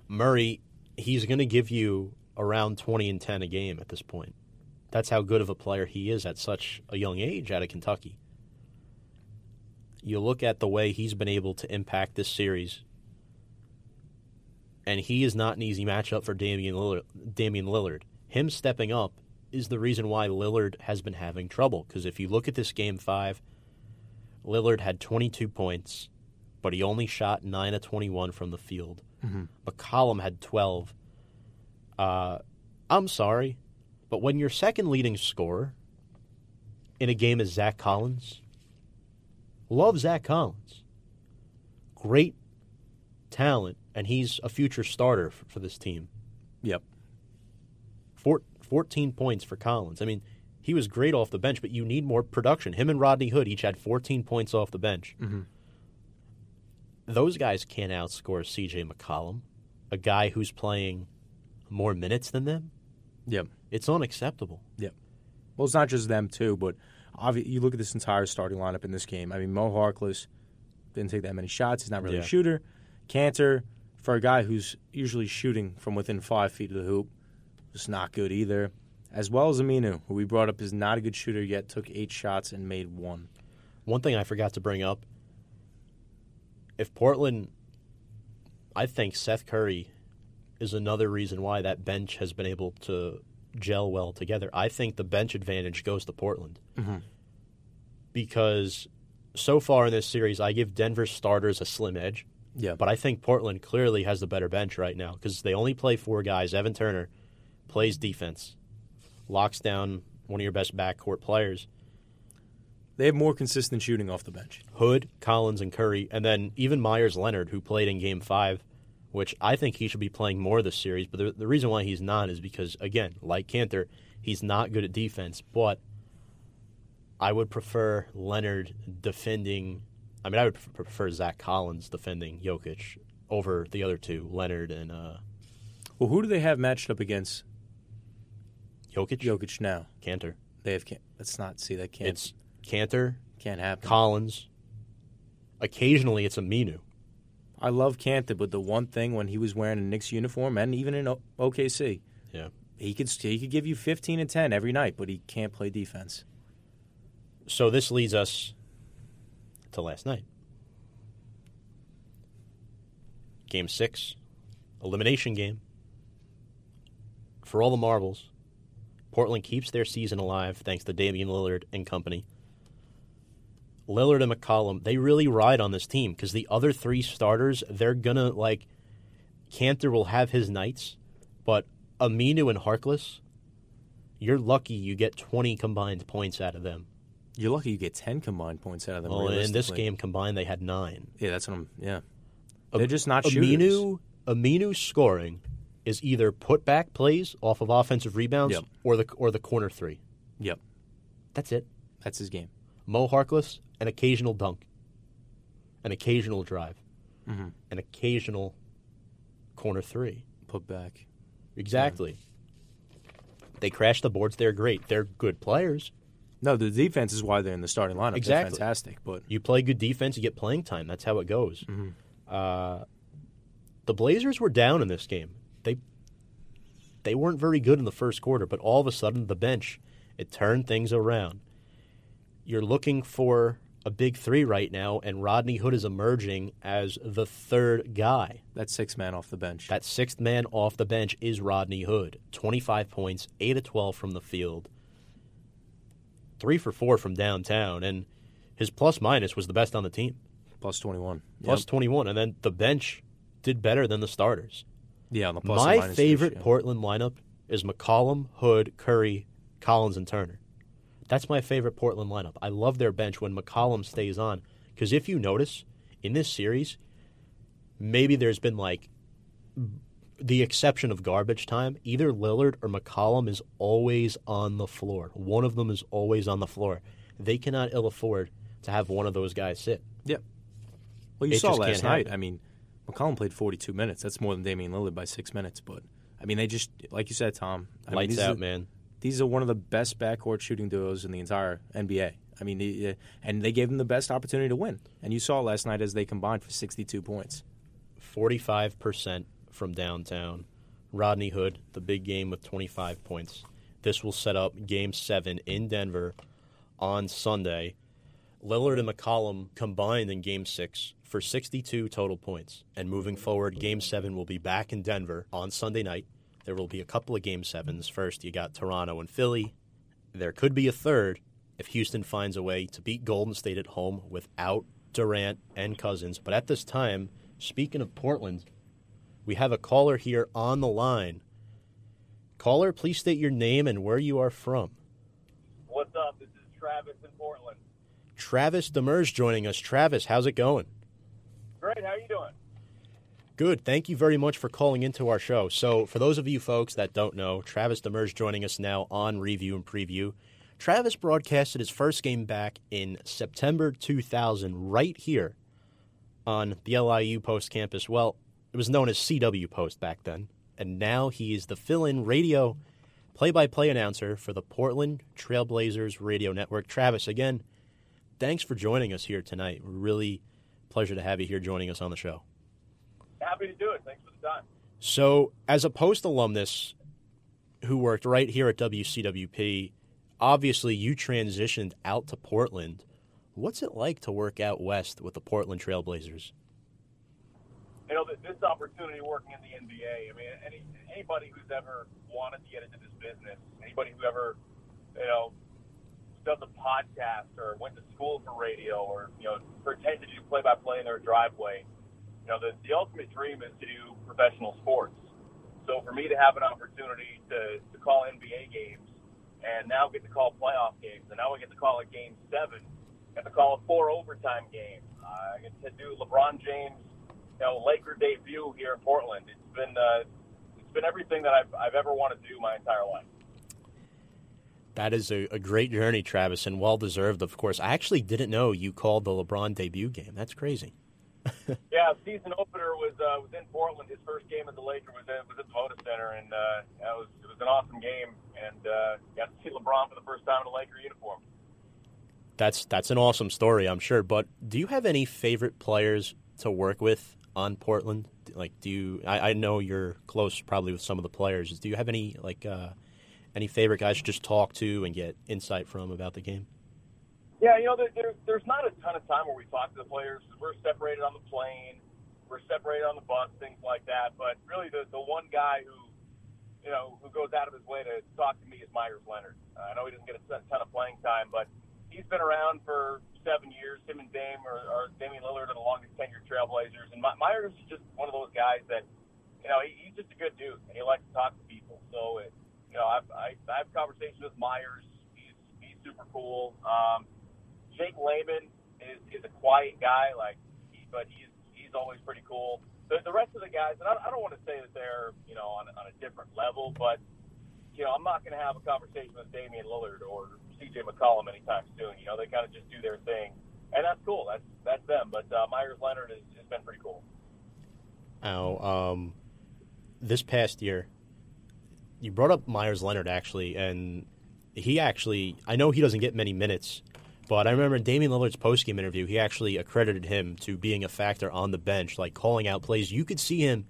Murray, he's going to give you around 20 and 10 a game at this point. That's how good of a player he is at such a young age out of Kentucky. You look at the way he's been able to impact this series, and he is not an easy matchup for Damian Lillard. Damian Lillard. Him stepping up is the reason why Lillard has been having trouble. Because if you look at this game five, Lillard had 22 points, but he only shot 9 of 21 from the field. McCollum had 12. Uh, I'm sorry, but when your second leading scorer in a game is Zach Collins, love Zach Collins. Great talent, and he's a future starter f- for this team. Yep. Four, 14 points for Collins. I mean, he was great off the bench, but you need more production. Him and Rodney Hood each had 14 points off the bench. Mm-hmm. those guys can't outscore CJ McCollum, a guy who's playing more minutes than them. Yep. It's unacceptable. Yep. Well, it's not just them too, but obvi- you look at this entire starting lineup in this game. I mean, Mo Harkless didn't take that many shots. He's not really Yeah. a shooter. Kanter, for a guy who's usually shooting from within five feet of the hoop, was not good either. As well as Aminu, who we brought up is not a good shooter yet, took eight shots and made one. One thing I forgot to bring up if Portland, I think Seth Curry is another reason why that bench has been able to gel well together. I think the bench advantage goes to Portland. Mm-hmm. Because so far in this series, I give Denver starters a slim edge. Yeah. But I think Portland clearly has the better bench right now because they only play four guys. Evan Turner plays defense, locks down one of your best backcourt players. They have more consistent shooting off the bench. Hood, Collins, and Curry, and then even Meyers Leonard, who played in Game Five, which I think he should be playing more this series. But the, the reason why he's not is because, again, like Kanter, he's not good at defense. But I would prefer Leonard defending. I mean, I would prefer Zach Collins defending Jokic over the other two, Leonard and uh, Well, who do they have matched up against Jokic. Jokic now? Kanter. They have. Can- Let's not see that can't It's Kanter, can't happen. Collins. Occasionally, it's a Aminu. I love Kanter, but the one thing when he was wearing a Knicks uniform and even in O- OKC, Yeah. he could he could give you 15 and 10 every night, but he can't play defense. So this leads us to last night. Game six, elimination game. For all the marbles, Portland keeps their season alive thanks to Damian Lillard and company. Lillard and McCollum, they really ride on this team because the other three starters, they're gonna like. Kanter will have his nights, but Aminu and Harkless, you're lucky you get 20 combined points out of them. You're lucky you get 10 combined points out of them. Well, in this game combined, they had nine. yeah, that's what I'm. Yeah, they're just not shooters. Aminu, Aminu scoring is either put back plays off of offensive rebounds Yep. or the or the corner three. Yep, That's it. that's his game. Mo Harkless, an occasional dunk, an occasional drive, Mm-hmm. an occasional corner three. Put back. Exactly. They crash the boards. They're great. They're good players. No, the defense is why they're in the starting lineup. Exactly. They're fantastic, but You play good defense, you get playing time. That's how it goes. Mm-hmm. Uh, the Blazers were down in this game. They they weren't very good in the first quarter, but all of a sudden the bench it turned things around. You're looking for a big three right now, and Rodney Hood is emerging as the third guy. that sixth man off the bench. That sixth man off the bench is Rodney Hood. 25 points, 8 of 12 from the field, 3 for 4 from downtown, and his plus minus was the best on the team. plus 21. Plus Yep. 21. And then the bench did better than the starters. yeah, on the My favorite ratio. Portland lineup is McCollum, Hood, Curry, Collins, and Turner. That's my favorite Portland lineup. I love their bench when McCollum stays on. Because if you notice, in this series, maybe there's been like the exception of garbage time. Either Lillard or McCollum is always on the floor. One of them is always on the floor. They cannot ill afford to have one of those guys sit. Yep. Well, you It saw last night. happen. I mean, McCollum played 42 minutes. That's more than Damian Lillard by six minutes. But I mean, they just like you said, Tom. I Lights these out, are, man. These are one of the best backcourt shooting duos in the entire NBA. I mean, uh, and they gave them the best opportunity to win. And you saw last night as they combined for 62 points. 45% from downtown. Rodney Hood, the big game with 25 points. This will set up game seven in Denver on Sunday. Lillard and McCollum combined in game six for 62 total points. And moving forward, game seven will be back in Denver on Sunday night. There will be a couple of game sevens. First, you got Toronto and Philly. There could be a third if Houston finds a way to beat Golden State at home without Durant and Cousins. But at this time, speaking of Portland, we have a caller here on the line. Caller, please state your name and where you are from. What's up? This is Travis in Portland. Travis Demers joining us. Travis, how's it going? Great. How are you doing? Good. Thank you very much for calling into our show. So, for those of you folks that don't know, Travis Demers joining us now on Review and Preview. Travis broadcasted his first game back in September 2000 right here on the LIU Post campus. Well, it was known as CW Post back then, and now he is the fill-in radio play-by-play announcer for the Portland Trailblazers radio network. Travis, again, thanks for joining us here tonight. Really pleasure to have you here joining us on the show. Happy to do it. Thanks for the time. So, as a Post alumnus who worked right here at WCWP, obviously you transitioned out to Portland. What's it like to work out west with the Portland Trailblazers? You know, this opportunity working in the NBA. I mean, any anybody who's ever wanted to get into this business, anybody who ever, you know, does a podcast or went to school for radio or you know pretended to do play-by-play in their driveway. You know, the, the ultimate dream is to do professional sports. So for me to have an opportunity to, to call NBA games and now get to call playoff games, and now we get to call a game seven, get to call a four overtime game, uh, I get to do LeBron James, you know, Laker debut here in Portland. It's been uh, it's been everything that I've I've ever wanted to do my entire life. That is a, a great journey, Travis, and well deserved, of course. I actually didn't know you called the LeBron debut game. That's crazy. (laughs) Yeah, season opener was uh, was in Portland. His first game as a Laker was at, was at the Moda Center, and uh, that was it was an awesome game. And uh, got to see LeBron for the first time in a Laker uniform. That's that's an awesome story, I'm sure. But do you have any favorite players to work with on Portland? Like, do you? I, I know you're close, probably with some of the players. Do you have any like uh, any favorite guys to just talk to and get insight from about the game? Yeah, you know, there, there, there's not a ton of time where we talk to the players. We're separated on the plane, we're separated on the bus, things like that. But really, the the one guy who, you know, who goes out of his way to talk to me is Meyers Leonard. Uh, I know he doesn't get a ton of playing time, but he's been around for seven years. Him and Dame or, or Damian Lillard are the longest tenured Trailblazers, and My- Meyers is just one of those guys that, you know, he, he's just a good dude, and he likes to talk to people. So, it, you know, I've, I, I have conversations with Meyers. He's he's super cool. Um, Jake Layman is, is a quiet guy, like, he, but he's he's always pretty cool. The, the rest of the guys, and I, I don't want to say that they're you know on, on a different level, but you know I'm not going to have a conversation with Damian Lillard or C.J. McCollum anytime soon. You know they kind of just do their thing, and that's cool. That's that's them. But uh, Meyers Leonard has, has been pretty cool. Now, um, this past year, you brought up Meyers Leonard actually, and he actually, I know he doesn't get many minutes, but I remember Damian Lillard's postgame interview, he actually accredited him to being a factor on the bench, like calling out plays. You could see him.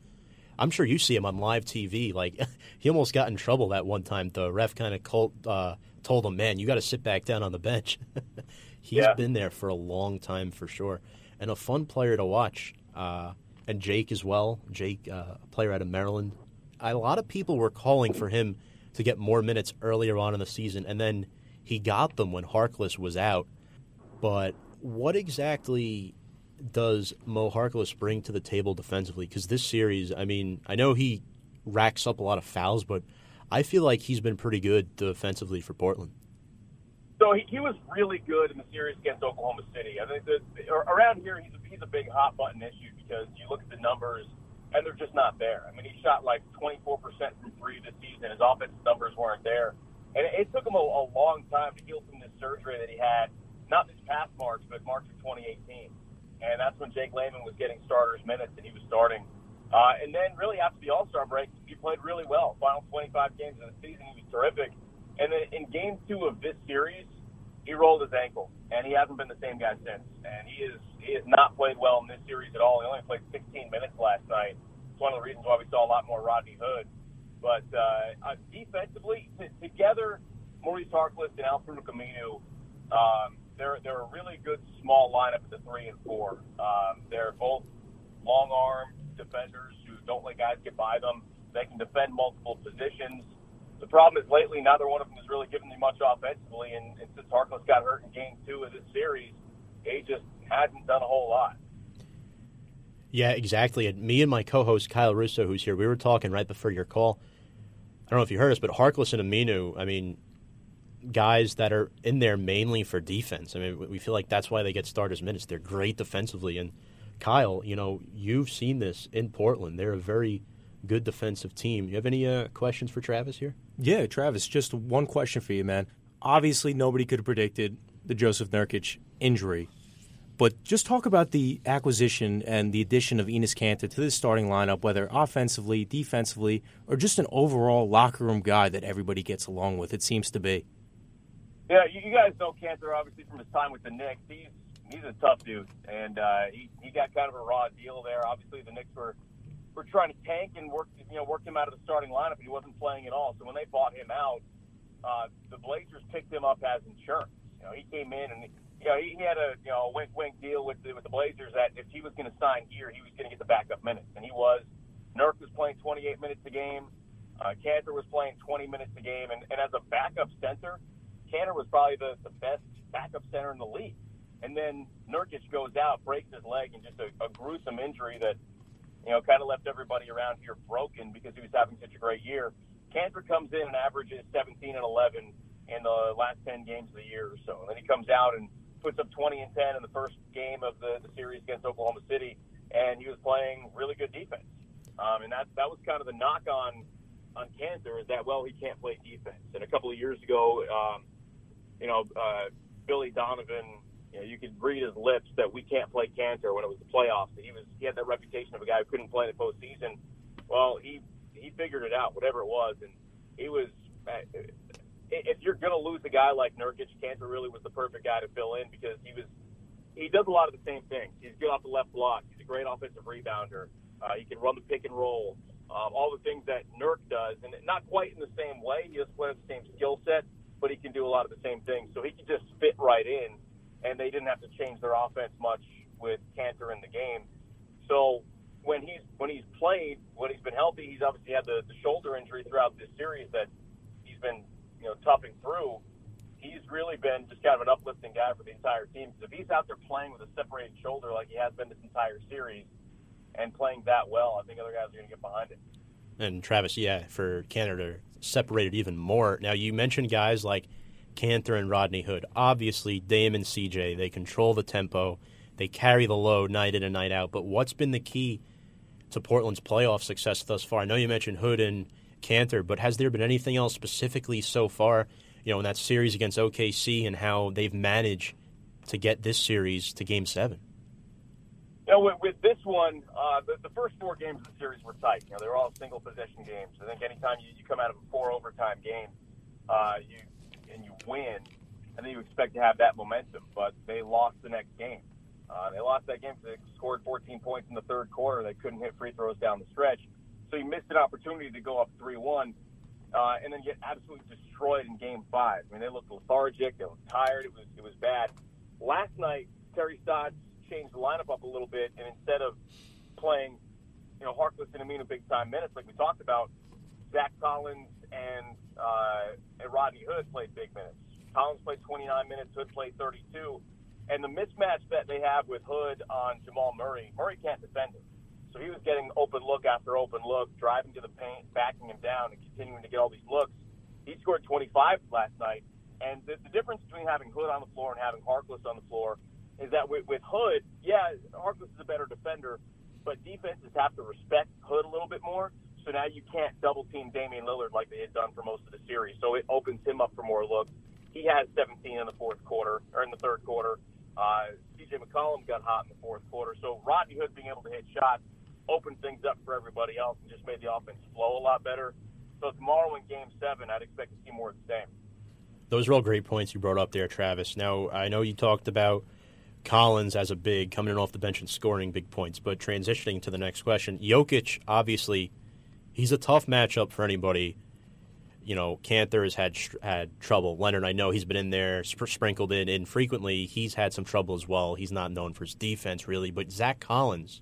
I'm sure you see him on live TV. Like (laughs) he almost got in trouble that one time. The ref kind of called, uh, told him, "Man, you got to sit back down on the bench." (laughs) He's Yeah. been there for a long time for sure, and a fun player to watch. Uh, and Jake as well. Jake, uh, a player out of Maryland. A lot of people were calling for him to get more minutes earlier on in the season, and then he got them when Harkless was out. But what exactly does Mo Harkless bring to the table defensively? Because this series, I mean, I know he racks up a lot of fouls, but I feel like he's been pretty good defensively for Portland. So he, he was really good in the series against Oklahoma City. I think around here he's a, he's a big hot button issue because you look at the numbers and they're just not there. I mean, he shot like 24% from three this season. His offensive numbers weren't there, and it, it took him a, a long time to heal from this surgery that he had, not this past March, but March of 2018. And that's when Jake Layman was getting starters minutes and he was starting. Uh, and then really after the All Star break, he played really well. Final 25 games of the season, he was terrific. And then in game two of this series, he rolled his ankle, and he hasn't been the same guy since. And he is he has not played well in this series at all. He only played 16 minutes last night. It's one of the reasons why we saw a lot more Rodney Hood. But uh, uh, defensively, t- together, Maurice Harkless and Al-Farouq Aminu, um, they're they're a really good small lineup at the three and four. Um, they're both long arm defenders who don't let guys get by them. They can defend multiple positions. The problem is lately neither one of them has really given me much offensively, and, and since Harkless got hurt in Game Two of this series, he just hasn't done a whole lot. Yeah, exactly. And me and my co-host Kyle Russo, who's here, we were talking right before your call. I don't know if you heard us, but Harkless and Aminu, I mean, guys that are in there mainly for defense. I mean, we feel like that's why they get starters minutes. They're great defensively. And Kyle, you know, you've seen this in Portland. They're a very good defensive team. You have any uh, questions for Travis here? Yeah, Travis, just one question for you, man. Obviously, nobody could have predicted the Joseph Nurkic injury. But just talk about the acquisition and the addition of Enes Kanter to this starting lineup, whether offensively, defensively, or just an overall locker room guy that everybody gets along with. It seems to be. Yeah, you, you guys know Kanter obviously from his time with the Knicks. He's he's a tough dude, and uh, he he got kind of a raw deal there. Obviously, the Knicks were were trying to tank and work you know worked him out of the starting lineup, and he wasn't playing at all. So when they bought him out, uh, the Blazers picked him up as insurance. You know, he came in and you know he, he had a you know wink wink deal with the, with the Blazers that if he was going to sign here, he was going to get the backup minutes, and he was. Nurk was playing 28 minutes a game. Uh, Kanter was playing 20 minutes a game, and, and as a backup center, Kanter was probably the, the best backup center in the league. And then Nurkic goes out, breaks his leg, and just a, a gruesome injury that, you know, kind of left everybody around here broken because he was having such a great year. Kanter comes in and averages 17 and 11 in the last 10 games of the year or so. And then he comes out and puts up 20 and 10 in the first game of the, the series against Oklahoma City, and he was playing really good defense. Um, and that that was kind of the knock on on Kanter is that well he can't play defense. And a couple of years ago, um, you know, uh, Billy Donovan, you know, you could read his lips that we can't play Kanter when it was the playoffs. He was he had that reputation of a guy who couldn't play in the postseason. Well, he he figured it out, whatever it was, and he was. Uh, if you're going to lose a guy like Nurkic, Kanter really was the perfect guy to fill in because he was he does a lot of the same things. He's good off the left block. He's a great offensive rebounder. Uh, he can run the pick and roll. Um, all the things that Nurk does, and not quite in the same way. He doesn't play the same skill set, but he can do a lot of the same things. So he can just fit right in, and they didn't have to change their offense much with Kanter in the game. So when he's when he's played, when he's been healthy, he's obviously had the, the shoulder injury throughout this series that he's been you know toughing through. He's really been just kind of an uplifting guy for the entire team. Because if he's out there playing with a separated shoulder like he has been this entire series, and playing that well, I think other guys are going to get behind it. And Travis, yeah, for Canada, separated even more. Now, you mentioned guys like Kanter and Rodney Hood. Obviously, Dame and CJ, they control the tempo, they carry the load night in and night out. But what's been the key to Portland's playoff success thus far? I know you mentioned Hood and Kanter, but has there been anything else specifically so far, you know, in that series against OKC and how they've managed to get this series to game seven? You know, with, with this one, uh, the, the first four games of the series were tight. You know, they were all single possession games. I think anytime you, you come out of a four overtime game, uh, you and you win, and then you expect to have that momentum. But they lost the next game. Uh, they lost that game because they scored 14 points in the third quarter. They couldn't hit free throws down the stretch, so you missed an opportunity to go up three-one, uh, and then get absolutely destroyed in Game Five. I mean, they looked lethargic. They looked tired. It was it was bad. Last night, Terry Stotts changed the lineup up a little bit, and instead of playing, you know, Harkless and Aminu big time minutes like we talked about, Zach Collins and uh, and Rodney Hood played big minutes. Collins played 29 minutes, Hood played 32, and the mismatch that they have with Hood on Jamal Murray, Murray can't defend him. So he was getting open look after open look, driving to the paint, backing him down, and continuing to get all these looks. He scored 25 last night, and the, the difference between having Hood on the floor and having Harkless on the floor is that with, with Hood, yeah, Harkless is a better defender, but defenses have to respect Hood a little bit more. So now you can't double team Damian Lillard like they had done for most of the series. So it opens him up for more looks. He had 17 in the fourth quarter or in the third quarter. Uh, CJ McCollum got hot in the fourth quarter. So Rodney Hood being able to hit shots opened things up for everybody else and just made the offense flow a lot better. So tomorrow in Game Seven, I'd expect to see more of the same. Those are all great points you brought up there, Travis. Now I know you talked about Collins as a big coming in off the bench and scoring big points. But transitioning to the next question, Jokic obviously he's a tough matchup for anybody. You know, Kanter has had had trouble. Leonard, I know he's been in there, sp- sprinkled in infrequently. He's had some trouble as well. He's not known for his defense really, but Zach Collins,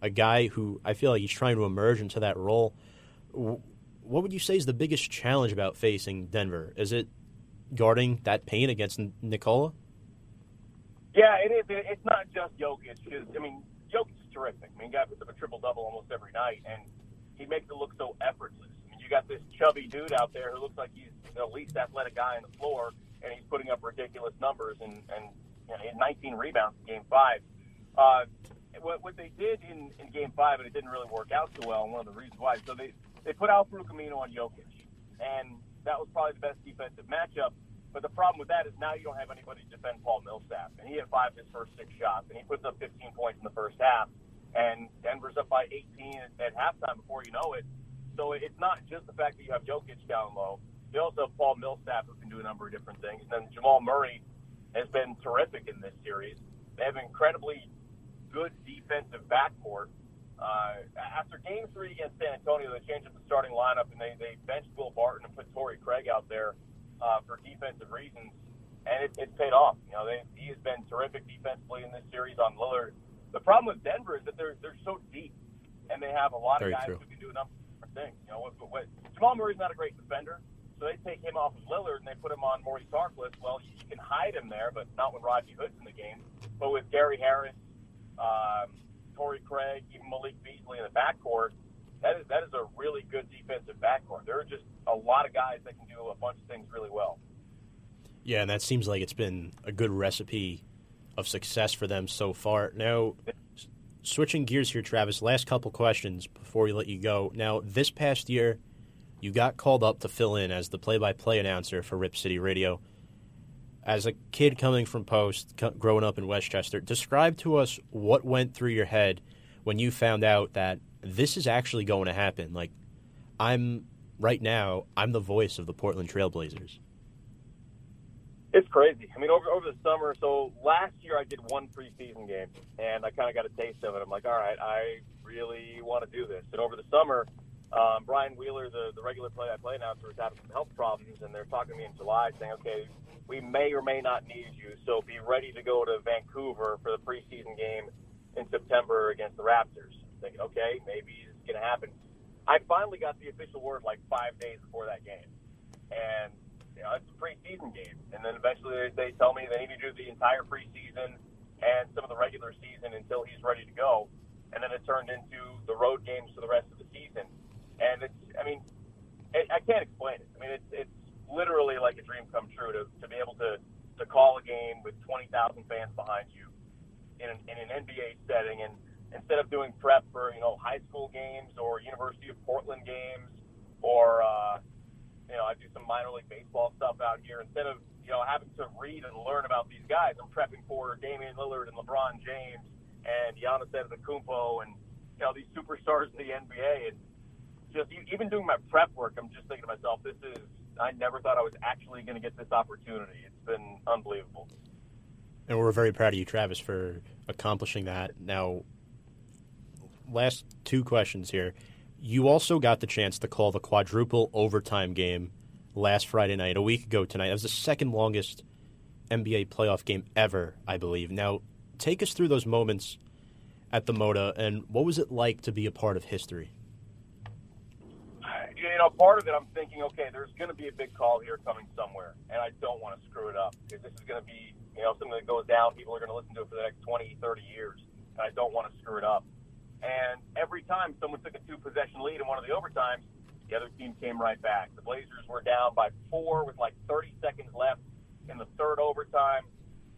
a guy who I feel like he's trying to emerge into that role. What would you say is the biggest challenge about facing Denver? Is it guarding that paint against Nikola? Yeah, it is. It's not just Jokic because I mean, Jokic is terrific. I mean, he got a triple double almost every night, and he makes it look so effortless. I mean, you got this chubby dude out there who looks like he's the least athletic guy on the floor, and he's putting up ridiculous numbers, and and you know, he had 19 rebounds in Game Five. Uh, what, what they did in, in Game Five, and it didn't really work out so well, and one of the reasons why. So they they put Al Aminu on Jokic, and that was probably the best defensive matchup. But the problem with that is now you don't have anybody to defend Paul Millsap, and he had five of his first six shots, and he puts up 15 points in the first half, and Denver's up by 18 at, at halftime before you know it. So it's not just the fact that you have Jokic down low. You also have Paul Millsap who can do a number of different things. And then Jamal Murray has been terrific in this series. They have incredibly good defensive backcourt. Uh, after Game Three against San Antonio, they changed up the starting lineup and they they benched Will Barton and put Torrey Craig out there uh, for defensive reasons, and it, it's paid off. You know, they, he has been terrific defensively in this series on Lillard. The problem with Denver is that they're they're so deep, and they have a lot Very of guys true. who can do a number of different things. You know, what, what, Jamal Murray's not a great defender, so they take him off of Lillard and they put him on Maurice Harkless. Well, you, you can hide him there, but not when Rodney Hood's in the game. But with Gary Harris, um, Torrey Craig, even Malik Beasley in the backcourt, that is that is a really good defensive backcourt. There are just a lot of guys that can do a bunch of things really well. Yeah, and that seems like it's been a good recipe of success for them so far. Now, switching gears here, Travis, last couple questions before we let you go. Now, this past year, you got called up to fill in as the play by play announcer for Rip City Radio. As a kid coming from Post, growing up in Westchester, describe to us what went through your head when you found out that this is actually going to happen. Like, I'm right now, I'm the voice of the Portland Trailblazers. It's crazy. I mean, over over the summer. So last year I did one preseason game, and I kind of got a taste of it. I'm like, all right, I really want to do this. And over the summer, um, Brian Wheeler, the the regular play-by-play announcer, was having some health problems, and they're talking to me in July, saying, okay, we may or may not need you, so be ready to go to Vancouver for the preseason game in September against the Raptors. I'm thinking, okay, maybe it's going to happen. I finally got the official word like five days before that game, and you know, it's a preseason game. And then eventually they, tell me they need to do the entire preseason and some of the regular season until he's ready to go. And then it turned into the road games for the rest of the season. And it's, I mean, it, I can't explain it. I mean, it's, it's literally like a dream come true to, to be able to, to call a game with 20,000 fans behind you in an, in an NBA setting. And instead of doing prep for, you know, high school games or University of Portland games or, uh, you know, I do some minor league baseball stuff out here. Instead of, you know, having to read and learn about these guys, I'm prepping for Damian Lillard and LeBron James and Giannis Antetokounmpo and, you know, these superstars in the NBA. And just even doing my prep work, I'm just thinking to myself, this is, I never thought I was actually going to get this opportunity. It's been unbelievable. And we're very proud of you, Travis, for accomplishing that. Now, last two questions here. You also got the chance to call the quadruple overtime game last Friday night, a week ago tonight. That was the second longest NBA playoff game ever, I believe. Now, take us through those moments at the Moda, and what was it like to be a part of history? you know, part of it, I'm thinking, okay, there's going to be a big call here coming somewhere, and I don't want to screw it up because this is going to be, you know, something that goes down. People are going to listen to it for the next 20, 30 years, and I don't want to screw it up. And every time someone took a two possession lead in one of the overtimes, the other team came right back. The Blazers were down by four with like 30 seconds left in the third overtime.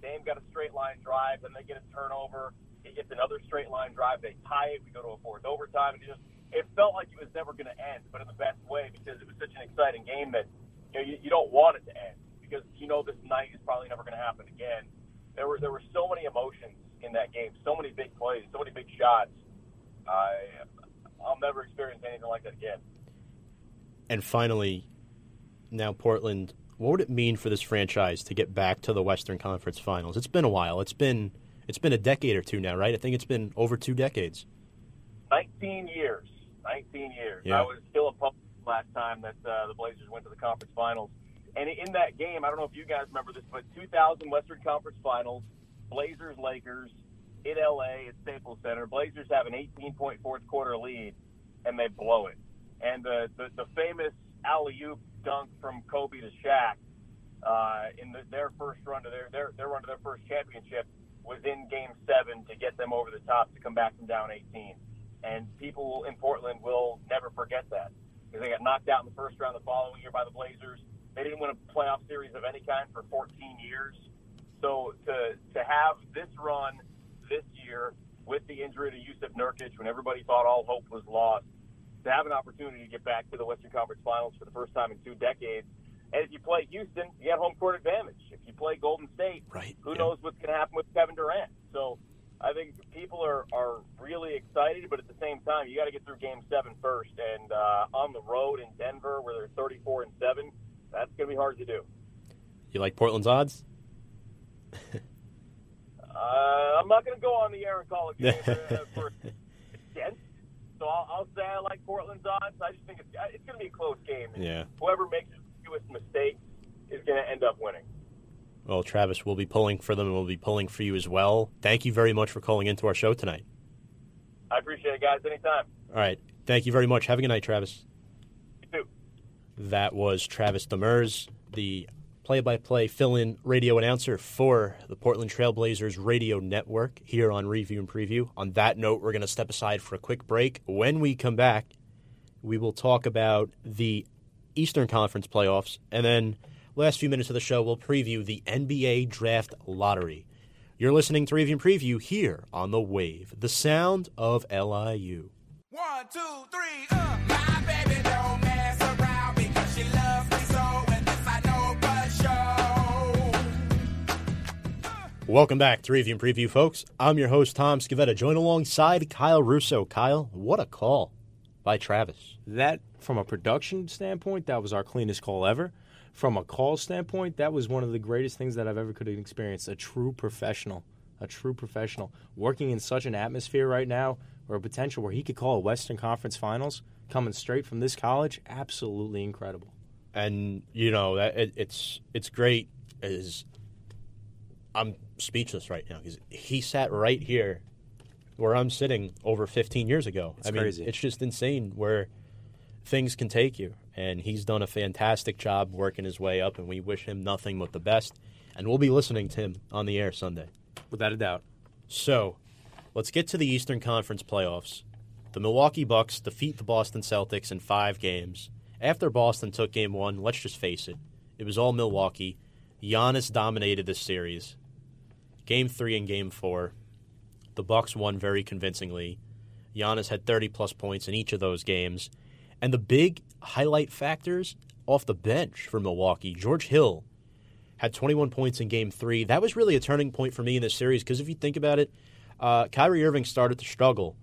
Dame got a straight line drive, then they get a turnover. He gets another straight line drive. They tie it. We go to a fourth overtime. And it just it felt like it was never going to end, but in the best way because it was such an exciting game that you know you, you don't want it to end because you know this night is probably never going to happen again. There were there were so many emotions in that game, so many big plays, so many big shots. I I'll never experience anything like that again. And finally, now Portland, what would it mean for this franchise to get back to the Western Conference Finals? It's been a while. It's been it's been a decade or two now, right? I think it's been over two decades. 19 years. 19 years. Yeah. I was still a pup last time that uh, the Blazers went to the conference finals. And in that game, I don't know if you guys remember this, but 2000 Western Conference Finals, Blazers Lakers in LA at Staples Center. Blazers have an 18 point fourth quarter lead, and they blow it. And the the, the famous alley oop dunk from Kobe to Shaq uh, in the, their first run to their, their their run to their first championship was in Game Seven to get them over the top to come back from down 18. And people in Portland will never forget that because they got knocked out in the first round the following year by the Blazers. They didn't win a playoff series of any kind for 14 years. So to to have this run this year with the injury to Jusuf Nurkic, when everybody thought all hope was lost, to have an opportunity to get back to the Western Conference Finals for the first time in two decades, And if you play Houston, you get home court advantage. If you play Golden State, Right, who yeah. knows what's going to happen with Kevin Durant? So I think people are, are really excited, but at the same time, you got to get through Game Seven first. And uh, on the road in Denver, where they're 34 and seven, that's going to be hard to do. You like Portland's odds? (laughs) Uh, I'm not going to go on the air and call a (laughs) game uh, for against. So I'll, I'll say I like Portland's odds. I just think it's, uh, it's going to be a close game. And Yeah. Whoever makes the fewest mistakes is going to end up winning. Well, Travis, we'll be pulling for them and we'll be pulling for you as well. Thank you very much for calling into our show tonight. I appreciate it, guys. Anytime. All right. Thank you very much. Have a good night, Travis. You too. That was Travis Demers, the play by play fill in radio announcer for the Portland Trailblazers radio network here on Review and Preview. On that note, we're going to step aside for a quick break. When we come back, we will talk about the Eastern Conference playoffs. And then, last few minutes of the show, we'll preview the NBA Draft Lottery. You're listening to Review and Preview here on The Wave, the sound of LIU. One, two, three, uh. Welcome back to Review and Preview, folks. I'm your host, Tom Scavetta, joined alongside Kyle Russo. Kyle, what a call by Travis. That, from a production standpoint, that was our cleanest call ever. From a call standpoint, that was one of the greatest things that I've ever could have experienced. A true professional, a true professional, working in such an atmosphere right now, or a potential where he could call a Western Conference Finals, coming straight from this college, absolutely incredible. And, you know, that it, it's it's great as I'm speechless right now because he sat right here where I'm sitting over 15 years ago. It's I mean, crazy. it's just insane where things can take you. And he's done a fantastic job working his way up, and we wish him nothing but the best. And we'll be listening to him on the air Sunday. Without a doubt. So, let's get to the Eastern Conference playoffs. The Milwaukee Bucks defeat the Boston Celtics in five games. After Boston took game one, let's just face it, it was all Milwaukee. Giannis dominated this series. Game three and game four, the Bucks won very convincingly. Giannis had 30 plus points in each of those games. And the big highlight factors off the bench for Milwaukee, George Hill had 21 points in game three. That was really a turning point for me in this series because if you think about it, uh, Kyrie Irving started to struggle,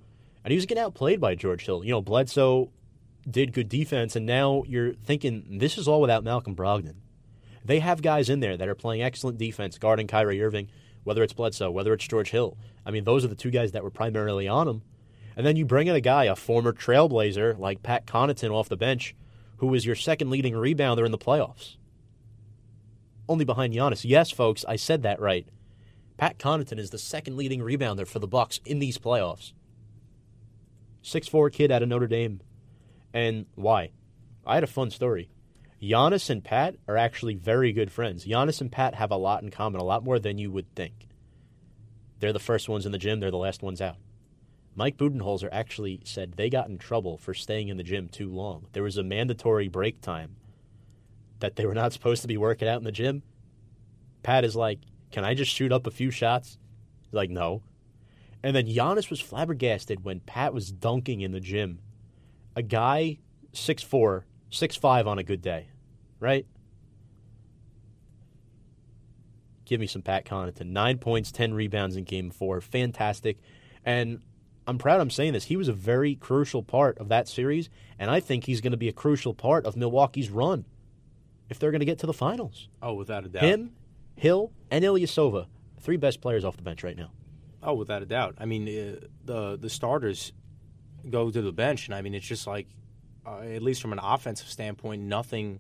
and he was getting outplayed by George Hill. You know, Bledsoe did good defense, and now you're thinking this is all without Malcolm Brogdon. They have guys in there that are playing excellent defense guarding Kyrie Irving, whether it's Bledsoe, whether it's George Hill. I mean, those are the two guys that were primarily on him. And then you bring in a guy, a former trailblazer like Pat Connaughton off the bench, who was your second leading rebounder in the playoffs only behind Giannis. Yes, folks, I said that right. Pat Connaughton is the second leading rebounder for the Bucks in these playoffs. Six four kid out of Notre Dame. And why? I had a fun story. Giannis and Pat are actually very good friends. Giannis and Pat have a lot in common, a lot more than you would think. They're the first ones in the gym, they're the last ones out. Mike Budenholzer actually said they got in trouble for staying in the gym too long. There was a mandatory break time that they were not (laughs) supposed to be working out in the gym. Pat is like, Can I just shoot up a few shots? He's like, No. And then Giannis was flabbergasted when Pat was dunking in the gym. A guy, 6'4, 6'5 on a good day, right? Give me some Pat Connaughton. Nine points, 10 rebounds in game four. Fantastic. And I'm proud I'm saying this. He was a very crucial part of that series, and I think he's going to be a crucial part of Milwaukee's run if they're going to get to the finals. Oh, without a doubt. Him, Hill, and Ilyasova, three best players off the bench right now. Oh, without a doubt. I mean, uh, the the starters go to the bench, and I mean, it's just like, uh, at least from an offensive standpoint, nothing,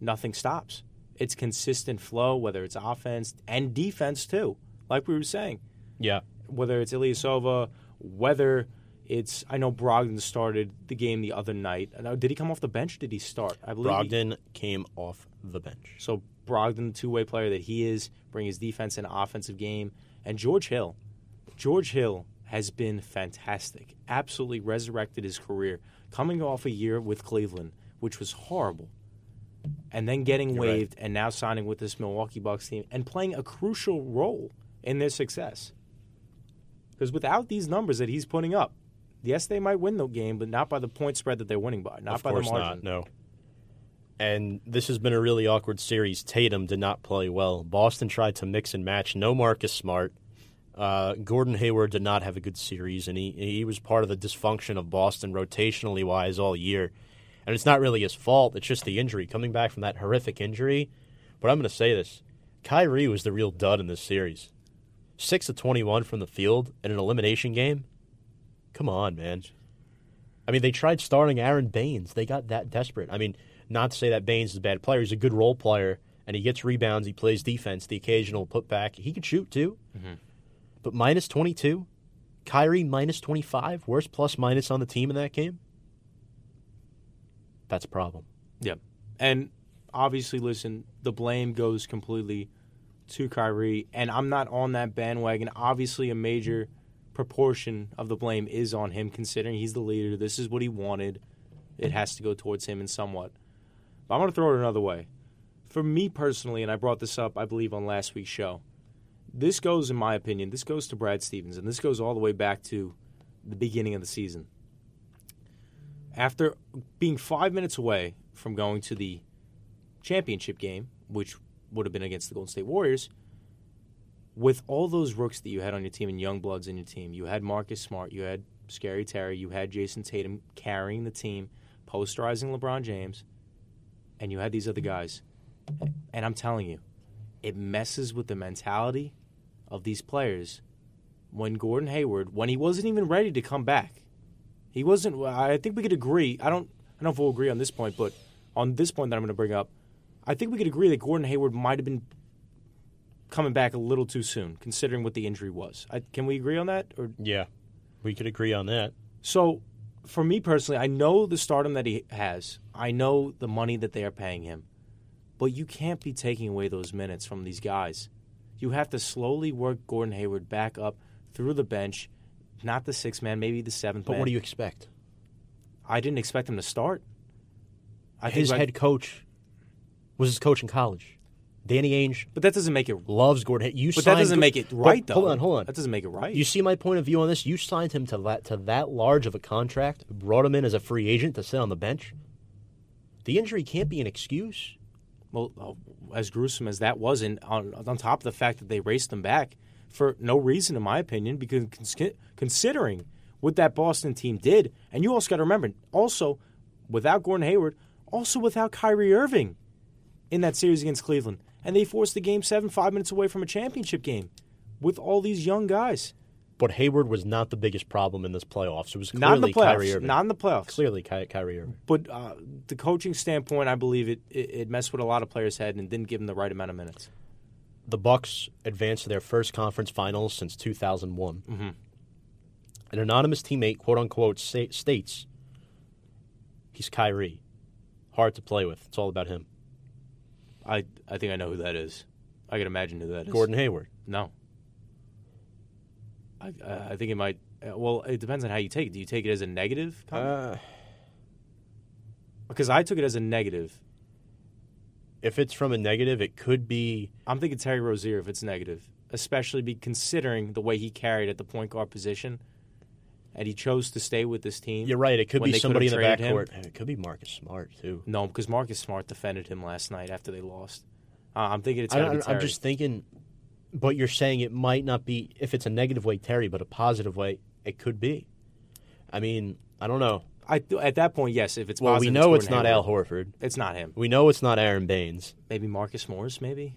nothing stops. It's consistent flow, whether it's offense and defense too. Like we were saying, Yeah. whether it's Ilyasova, whether it's I know Brogdon started the game the other night. Did he come off the bench? Did he start? I believe he- Brogdon came off the bench. so Brogdon, the two-way player that he is, bring his defense and offensive game, and George Hill. George Hill has been fantastic. Absolutely resurrected his career, coming off a year with Cleveland, which was horrible, and then getting You're right. waived, and now signing with this Milwaukee Bucks team and playing a crucial role in their success. Because without these numbers that he's putting up, yes, they might win the game, but not by the point spread that they're winning by, not of by the margin. not. No. And this has been a really awkward series. Tatum did not play well. Boston tried to mix and match. No Marcus Smart. Uh, Gordon Hayward did not have a good series, and he he was part of the dysfunction of Boston rotationally wise all year. And it's not really his fault. It's just the injury coming back from that horrific injury. But I'm going to say this: Kyrie was the real dud in this series. Six of 21 from the field in an elimination game. Come on, man. I mean, they tried starting Aron Baynes. They got that desperate. I mean, not to say that Baynes is a bad player. He's a good role player, and he gets rebounds. He plays defense, the occasional putback. He could shoot, too. Mm-hmm. But minus 22, Kyrie minus 25, worst plus minus on the team in that game. That's a problem. Yep. And obviously, listen, the blame goes completely to Kyrie, and I'm not on that bandwagon. Obviously, a major proportion of the blame is on him, considering he's the leader. This is what he wanted. It has to go towards him in somewhat. But I'm going to throw it another way. For me personally, and I brought this up, I believe, on last week's show, this goes, in my opinion, this goes to Brad Stevens, and this goes all the way back to the beginning of the season. After being five minutes away from going to the championship game, which would have been against the Golden State Warriors, with all those rooks that you had on your team and young bloods in your team, you had Marcus Smart, you had Scary Terry, you had Jayson Tatum carrying the team, posterizing LeBron James, and you had these other guys. And I'm telling you, it messes with the mentality of these players when Gordon Hayward, when he wasn't even ready to come back, he wasn't. I think we could agree. I don't. I don't know if we'll agree on this point, but on this point that I'm going to bring up, I think we could agree that Gordon Hayward might have been coming back a little too soon, considering what the injury was. I, can we agree on that? Or Yeah, we could agree on that. so, for me personally, I know the stardom that he has. I know the money that they are paying him, but you can't be taking away those minutes from these guys. You have to slowly work Gordon Hayward back up through the bench, not the sixth man, maybe the seventh But man. what do you expect? I didn't expect him to start. I His head coach was his coach in college. Danny Ainge but that doesn't make it. loves Gordon. You But that doesn't make it right, though. Hold on, hold on. That doesn't make it right. You see my point of view on this? You signed him to that to that large of a contract, brought him in as a free agent to sit on the bench. The injury can't be an excuse. well, uh, as gruesome as that was, and on, on top of the fact that they raced him back for no reason, in my opinion, because cons- considering what that Boston team did, and you also got to remember, also without Gordon Hayward, also without Kyrie Irving in that series against Cleveland, and they forced the game seven, five minutes away from a championship game with all these young guys. But Hayward was not the biggest problem in this playoffs. It was clearly Not in the Kyrie playoffs. Irving. Not in the playoffs. clearly Ky- Kyrie Irving. But uh, the coaching standpoint, I believe it, it it messed with a lot of players' head and didn't give them the right amount of minutes. The Bucks advanced to their first conference finals since 2001. Mm-hmm. An anonymous teammate, quote unquote, sa- states he's Kyrie. Hard to play with. It's all about him. I I think I know who that is. I can imagine who that is. Gordon Hayward. No. I I I think it might. uh, Well, it depends on how you take it. Do you take it as a negative? comment? Uh, because I took it as a negative. If it's from a negative, it could be. I'm thinking Terry Rozier if it's negative, especially be considering the way he carried at the point guard position, and he chose to stay with this team. You're right. It could be somebody in the him. backcourt. It could be Marcus Smart too. No, because Marcus Smart defended him last night after they lost. Uh, I'm thinking it's I. I'm just thinking, but you're saying it might not be if it's a negative way, Terry, but a positive way, it could be. I mean, I don't know. I at that point, yes. If it's Well, we know it's Gordon not Al Horford. It's not him. We know it's not Aron Baynes. Maybe Marcus Morris. Maybe.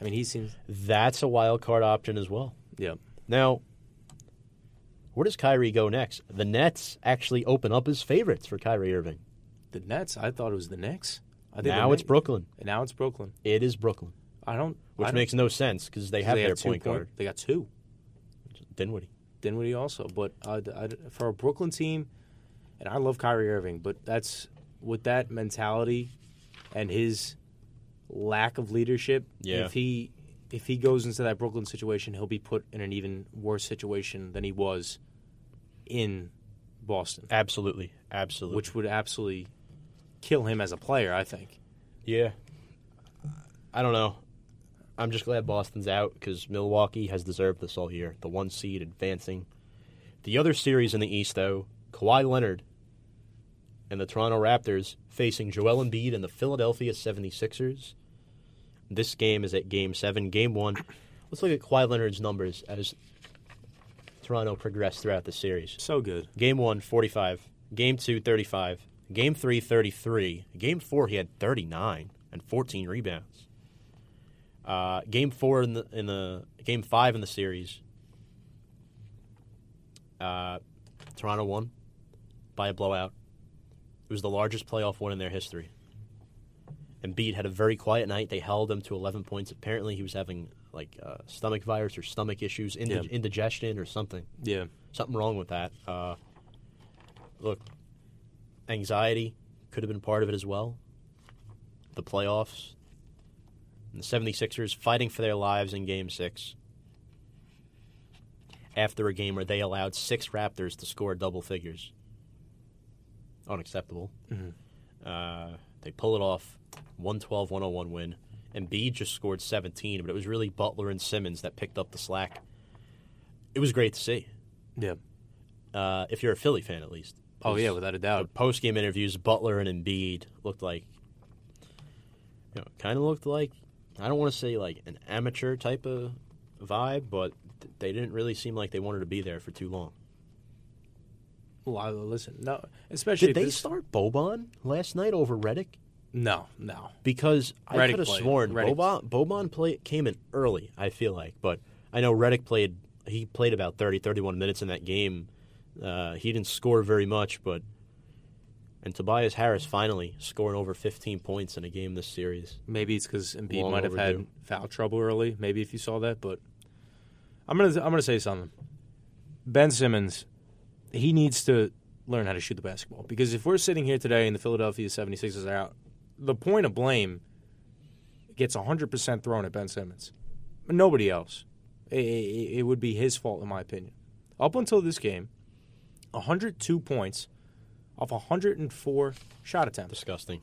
I mean, he seems. That's a wild card option as well. Yeah. Now, where does Kyrie go next? The Nets actually open up as favorites for Kyrie Irving. The Nets. I thought it was the Knicks. I think Now it's Knicks- Brooklyn. Now it's Brooklyn. It is Brooklyn, I don't. which I don't- makes no sense because they have they their point guard, They got two. Dinwiddie. Dinwiddie also, but uh, I, for a Brooklyn team, and I love Kyrie Irving, but that's with that mentality and his lack of leadership. Yeah. If he if he goes into that Brooklyn situation, he'll be put in an even worse situation than he was in Boston, Absolutely, absolutely. which would absolutely kill him as a player. I think. Yeah. I don't know. I'm just glad Boston's out because Milwaukee has deserved this all year. The one seed advancing. The other series in the East, though, Kawhi Leonard and the Toronto Raptors facing Joel Embiid and the Philadelphia 76ers. This game is at Game 7. Game 1. Let's look at Kawhi Leonard's numbers as Toronto progressed throughout the series. So good. Game 1, 45. Game 2, 35. Game 3, 33. Game 4, he had 39 and 14 rebounds. Uh, game 4 in the in the game 5 in the series. Uh, Toronto won by a blowout. It was the largest playoff win in their history. Embiid had a very quiet night. They held him to 11 points. Apparently, he was having like uh, stomach virus or stomach issues, indi- Yeah. indigestion or something. Yeah. Something wrong with that. Uh, look, anxiety could have been part of it as well. The playoffs. And the 76ers fighting for their lives in game six. After a game where they allowed six Raptors to score double figures. Unacceptable. Uh, they pull it off. 112 101 win. Embiid just scored 17, but it was really Butler and Simmons that picked up the slack. It was great to see Yeah. uh, if you're a Philly fan at least. Oh yeah, without a doubt. post game interviews, Butler and Embiid looked like, you know, kind of looked like, I don't want to say like an amateur type of vibe, but they didn't really seem like they wanted to be there for too long. I- listen, no, especially Did they this- start Boban last night over Redick? No, no. Because I could have sworn Boban, Boban play, came in early, I feel like. But I know Redick played, he played about 30, 31 minutes in that game. Uh, he didn't score very much, but. And Tobias Harris finally scoring over 15 points in a game this series. Maybe it's because Embiid Long might have had foul trouble early. Maybe if you saw that, but I'm gonna I'm gonna say something. Ben Simmons, he needs to learn how to shoot the basketball because if we're sitting here today and the Philadelphia 76ers are out, the point of blame gets 100% thrown at Ben Simmons. Nobody else. It, it, it would be his fault, in my opinion. Up until this game, 102 points off 104 shot attempts. Disgusting.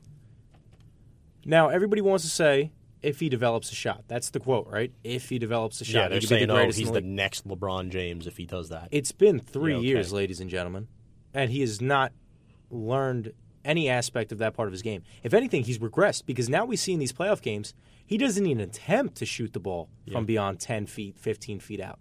Now, everybody wants to say if he develops a shot. That's the quote, right? If he develops a shot, yeah, he they're saying, the oh, he's in the next LeBron James if he does that. It's been three Yeah, okay. years, ladies and gentlemen, and he has not learned any aspect of that part of his game. If anything, he's regressed because now we see in these playoff games he doesn't even attempt to shoot the ball from beyond 10 feet, 15 feet out.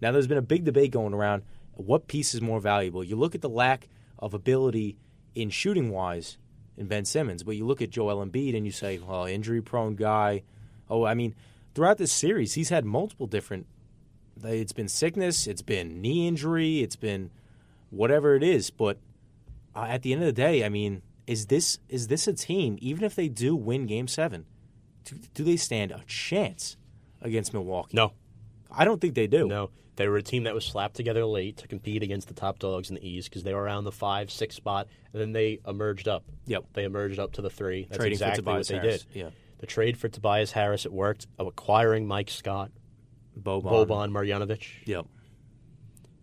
Now, there's been a big debate going around what piece is more valuable. You look at the lack of ability in shooting wise in Ben Simmons, but you look at Joel Embiid and you say, well, injury prone guy. Oh, I mean, throughout this series, he's had multiple different. It's been sickness, it's been knee injury, it's been whatever it is. But uh, at the end of the day, I mean, is this is this a team? Even if they do win Game Seven, do, do they stand a chance against Milwaukee? no, I don't think they do. no. They were a team that was slapped together late to compete against the top dogs in the East because they were around the five, six spot, and then they emerged up. Yep. They emerged up to the three. That's Trading exactly what they Harris. did. Yeah. The trade for Tobias Harris, it worked. Oh, acquiring Mike Scott, Boban. Boban Marjanovic. Yep.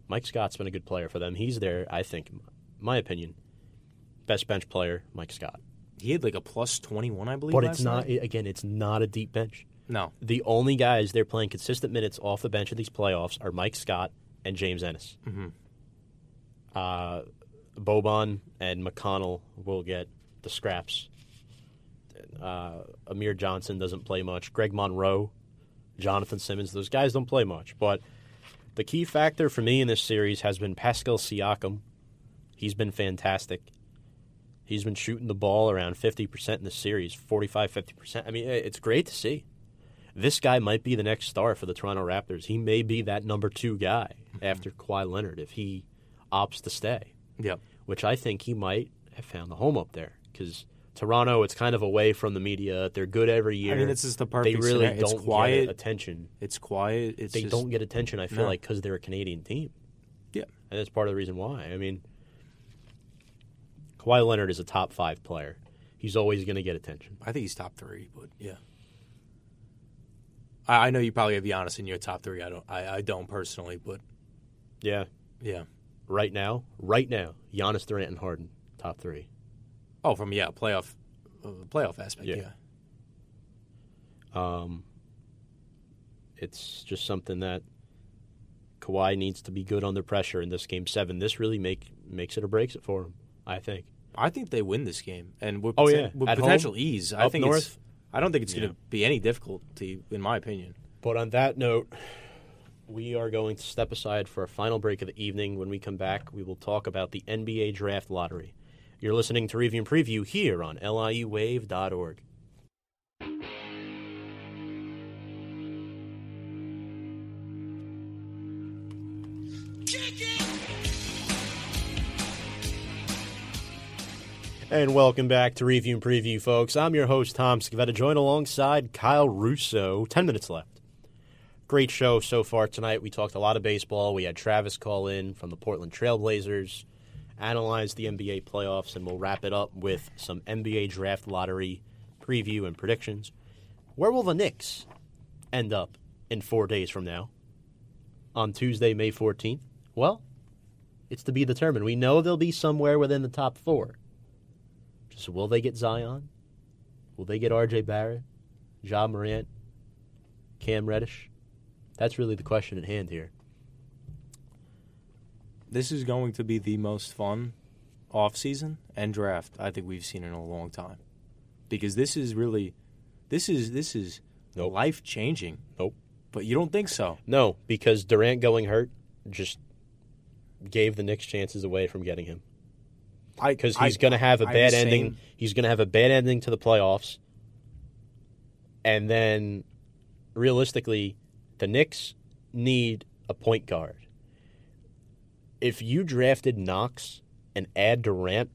Mike Scott's been a good player for them. He's their, I think, my opinion, best bench player, Mike Scott. He had like a plus twenty one, I believe. But it's not, night. again, it's not a deep bench. No. The only guys they're playing consistent minutes off the bench in these playoffs are Mike Scott and James Ennis. Mm-hmm. Uh, Boban and McConnell will get the scraps. Uh, Amir Johnson doesn't play much. Greg Monroe, Jonathan Simmons, those guys don't play much. But the key factor for me in this series has been Pascal Siakam. He's been fantastic. He's been shooting the ball around 50% in the series, 45, 50%. I mean, it's great to see. This guy might be the next star for the Toronto Raptors. He may be that number two guy mm-hmm. after Kawhi Leonard if he opts to stay, Yep. which I think he might have found a home up there because Toronto, it's kind of away from the media. They're good every year. I mean, this is the part They really scenario. Don't quiet. get attention. It's quiet. It's They just, don't get attention, I feel No. like, because they're a Canadian team. Yeah. And that's part of the reason why. I mean, Kawhi Leonard is a top five player. He's always going to get attention. I think he's top three, but yeah. I, I know you probably have Giannis in your top three. I don't. I, I don't personally, but Yeah. yeah. Right now, right now, Giannis Durant and Harden, top three. Oh, from yeah, playoff, uh, playoff aspect. Yeah. Yeah. Um, it's just something that Kawhi needs to be good under pressure in this game seven. This really make makes it or breaks it for him. I think. I think they win this game, and with, Oh, yeah. with At potential home? ease. I think north? I don't think it's going to be any difficulty, in my opinion. But on that note, we are going to step aside for a final break of the evening. When we come back, we will talk about the NBA Draft Lottery. You're listening to Review and Preview here on liuwave.org. And welcome back to Review and Preview, folks. I'm your host, Tom Scavetta, joined alongside Kyle Russo. Ten minutes left. Great show so far tonight. We talked a lot of baseball. We had Travis call in from the Portland Trailblazers, analyze the NBA playoffs, and we'll wrap it up with some NBA draft lottery preview and predictions. Where will the Knicks end up in four days from now? On Tuesday, May 14th? Well, it's to be determined. We know they'll be somewhere within the top four. Just will they get Zion? Will they get RJ Barrett? Ja Morant? Cam Reddish? That's really the question at hand here. This is going to be the most fun off-season and draft I think we've seen in a long time, because this is really, this is this is Nope. life changing. Nope. But you don't think so? No, because Durant going hurt just gave the Knicks chances away from getting him. Because he's going to have a I'm bad ending. same. He's going to have a bad ending to the playoffs. And then, realistically, the Knicks need a point guard. If you drafted Knox and add Durant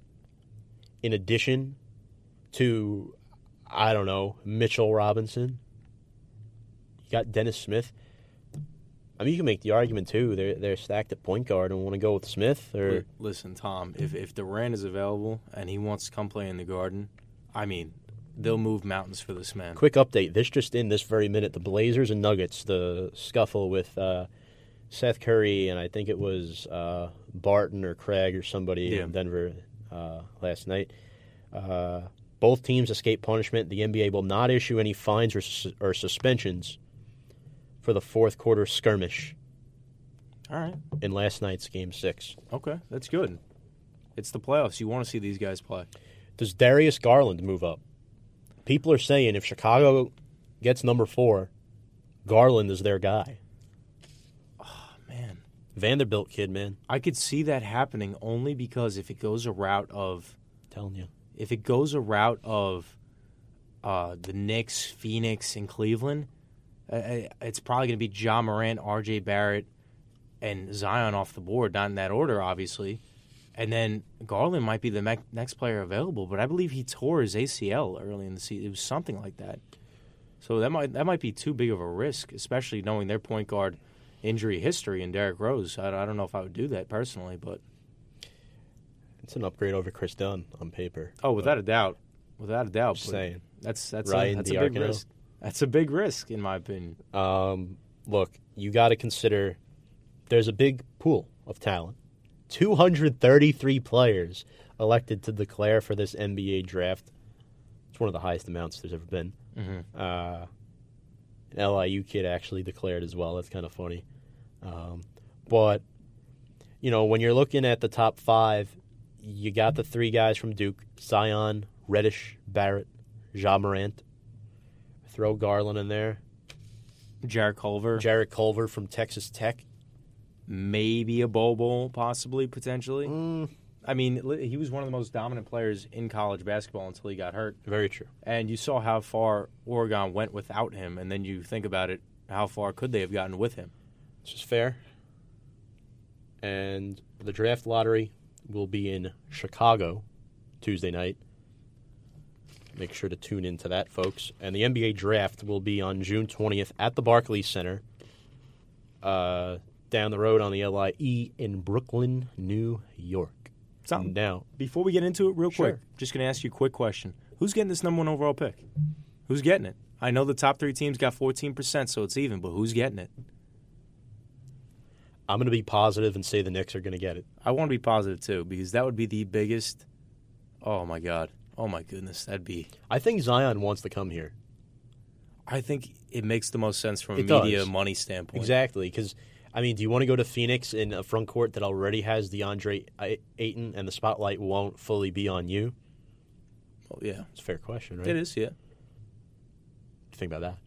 in addition to, I don't know, Mitchell Robinson, you got Dennis Smith. I mean, you can make the argument too. They're they're stacked at point guard and want to go with Smith or Listen, Tom, if if Durant is available and he wants to come play in the Garden, I mean, they'll move mountains for this man. Quick update. This just in this very minute. The Blazers and Nuggets, the scuffle with uh, Seth Curry and I think it was uh, Barton or Craig or somebody Yeah. in Denver uh, last night. Uh, both teams escape punishment. The NBA will not issue any fines or, or suspensions for the fourth quarter skirmish All right, in last night's Game Six. okay, that's good. It's the playoffs. You want to see these guys play. Does Darius Garland move up? People are saying if Chicago gets number four, Garland is their guy. Oh man, Vanderbilt kid, man. I could see that happening only because if it goes a route of telling you. if it goes a route of uh, the Knicks, Phoenix, and Cleveland, uh, it's probably going to be John Morant, R.J. Barrett, and Zion off the board. Not in that order, obviously. And then Garland might be the me- next player available, but I believe he tore his ACL early in the season. It was something like that. So that might that might be too big of a risk, especially knowing their point guard injury history and Derrick Rose. I, I don't know if I would do that personally, but It's an upgrade over Kris Dunn on paper. oh, without a doubt, without a doubt, Just saying. that's that's Ryan a, that's a big risk. That's a big risk, in my opinion. Um, look, you got to consider there's a big pool of talent. 233 players elected to declare for this NBA draft. It's one of the highest amounts there's ever been. Uh, an LIU kid actually declared as well. That's kind of funny. Um, but, you know, when you're looking at the top five, you got the three guys from Duke Zion, Reddish, Barrett, Ja Morant. Throw Garland in there. Jared Culver, Jarrett Culver from Texas Tech. maybe a Bol Bol, possibly potentially. Mm, I mean, he was one of the most dominant players in college basketball until he got hurt. very true. And you saw how far Oregon went without him, and then you think about it, how far could they have gotten with him? This is fair. And the draft lottery will be in Chicago Tuesday night. Make sure to tune into that, folks. And the NBA draft will be on June 20th at the Barclays Center, uh, down the road on the LIE in Brooklyn, New York. So- now, Before we get into it, real Sure. quick, just going to ask you a quick question: Who's getting this number one overall pick? Who's getting it? I know the top three teams got fourteen percent, so it's even. But who's getting it? I'm going to be positive and say the Knicks are going to get it. I want to be positive too, because that would be the biggest. Oh my god! Oh my goodness! That'd be. I think Zion wants to come here. I think it makes the most sense from a It media does. money standpoint. Exactly, because I mean, do you want to go to Phoenix in a front court that already has DeAndre Ay- Ayton and the spotlight won't fully be on you? Oh, yeah, It's a fair question, right? it is. Yeah. Think about that.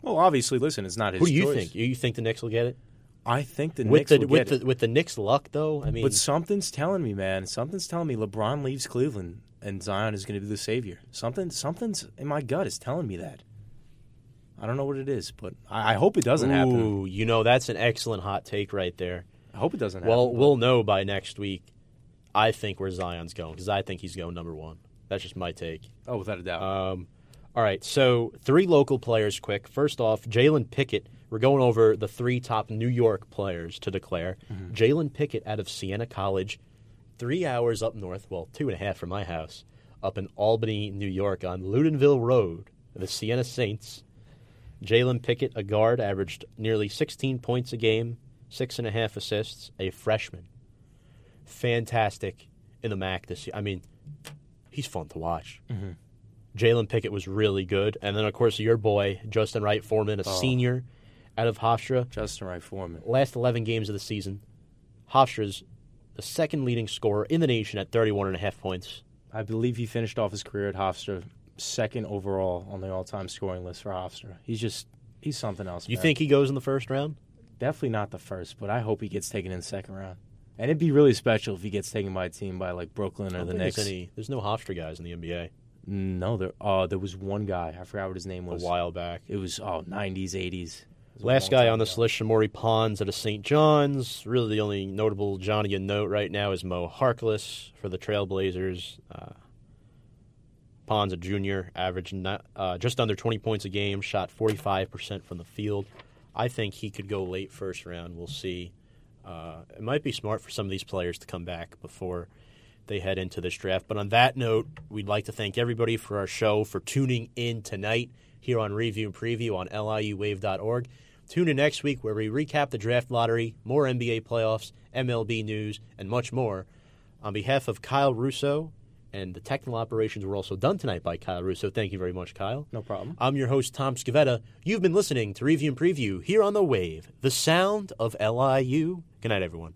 Well, obviously, listen, it's not his Who do you choice. think? You think the Knicks will get it? I think the with Knicks the will with get the with the Knicks luck though, I mean, But something's telling me, man. Something's telling me LeBron leaves Cleveland and Zion is going to be the savior. Something, something's in my gut is telling me that. I don't know what it is, but I, I hope it doesn't happen. you know that's an excellent hot take right there. I hope it doesn't happen. Well, happen. we'll know by next week. I think where Zion's going because I think he's going number one. That's just my take. oh, without a doubt. Um, all right, so three local players quick. First off, Jalen Pickett. We're going over the three top New York players to declare. Jalen Pickett out of Siena College, three hours up north, well, two and a half from my house, up in Albany, New York, on Loudonville Road, the Siena Saints. Jalen Pickett, a guard, averaged nearly 16 points a game, six and a half assists, a freshman. Fantastic in the MAAC this year. I mean, he's fun to watch. Mm-hmm. Jalen Pickett was really good. And then, of course, your boy, Justin Wright Foreman, a oh. senior out of Hofstra. Justin Wright Foreman. Last 11 games of the season, Hofstra's the second leading scorer in the nation at 31 and a half points. I believe he finished off his career at Hofstra second overall on the all-time scoring list for Hofstra. He's just he's something else. You man. think he goes in the first round? definitely not the first, but I hope he gets taken in the second round. And it'd be really special if he gets taken by a team by like Brooklyn or the Knicks. there's, any, there's no Hofstra guys in the NBA No, there uh there was one guy. I forgot what his name was. a while back. It was oh 90s, 80s. Last guy on this ago. list, Shamorie Ponds at a St. John's. Really, the only notable Johnny you note right now is Mo Harkless for the Trailblazers. Uh, Ponds, a junior, averaged not, uh, just under 20 points a game, shot 45% from the field. I think he could go late first round. We'll see. Uh, it might be smart for some of these players to come back before they head into this draft. But on that note, we'd like to thank everybody for our show for tuning in tonight here on Review and Preview on liuwave.org. Tune in next week where we recap the draft lottery, more NBA playoffs, MLB news, and much more. On behalf of Kyle Russo, and the technical operations were also done tonight by Kyle Russo. Thank you very much, Kyle. No problem. I'm your host, Tom Scavetta. You've been listening to Review and Preview here on The Wave, the sound of LIU. Good night, everyone.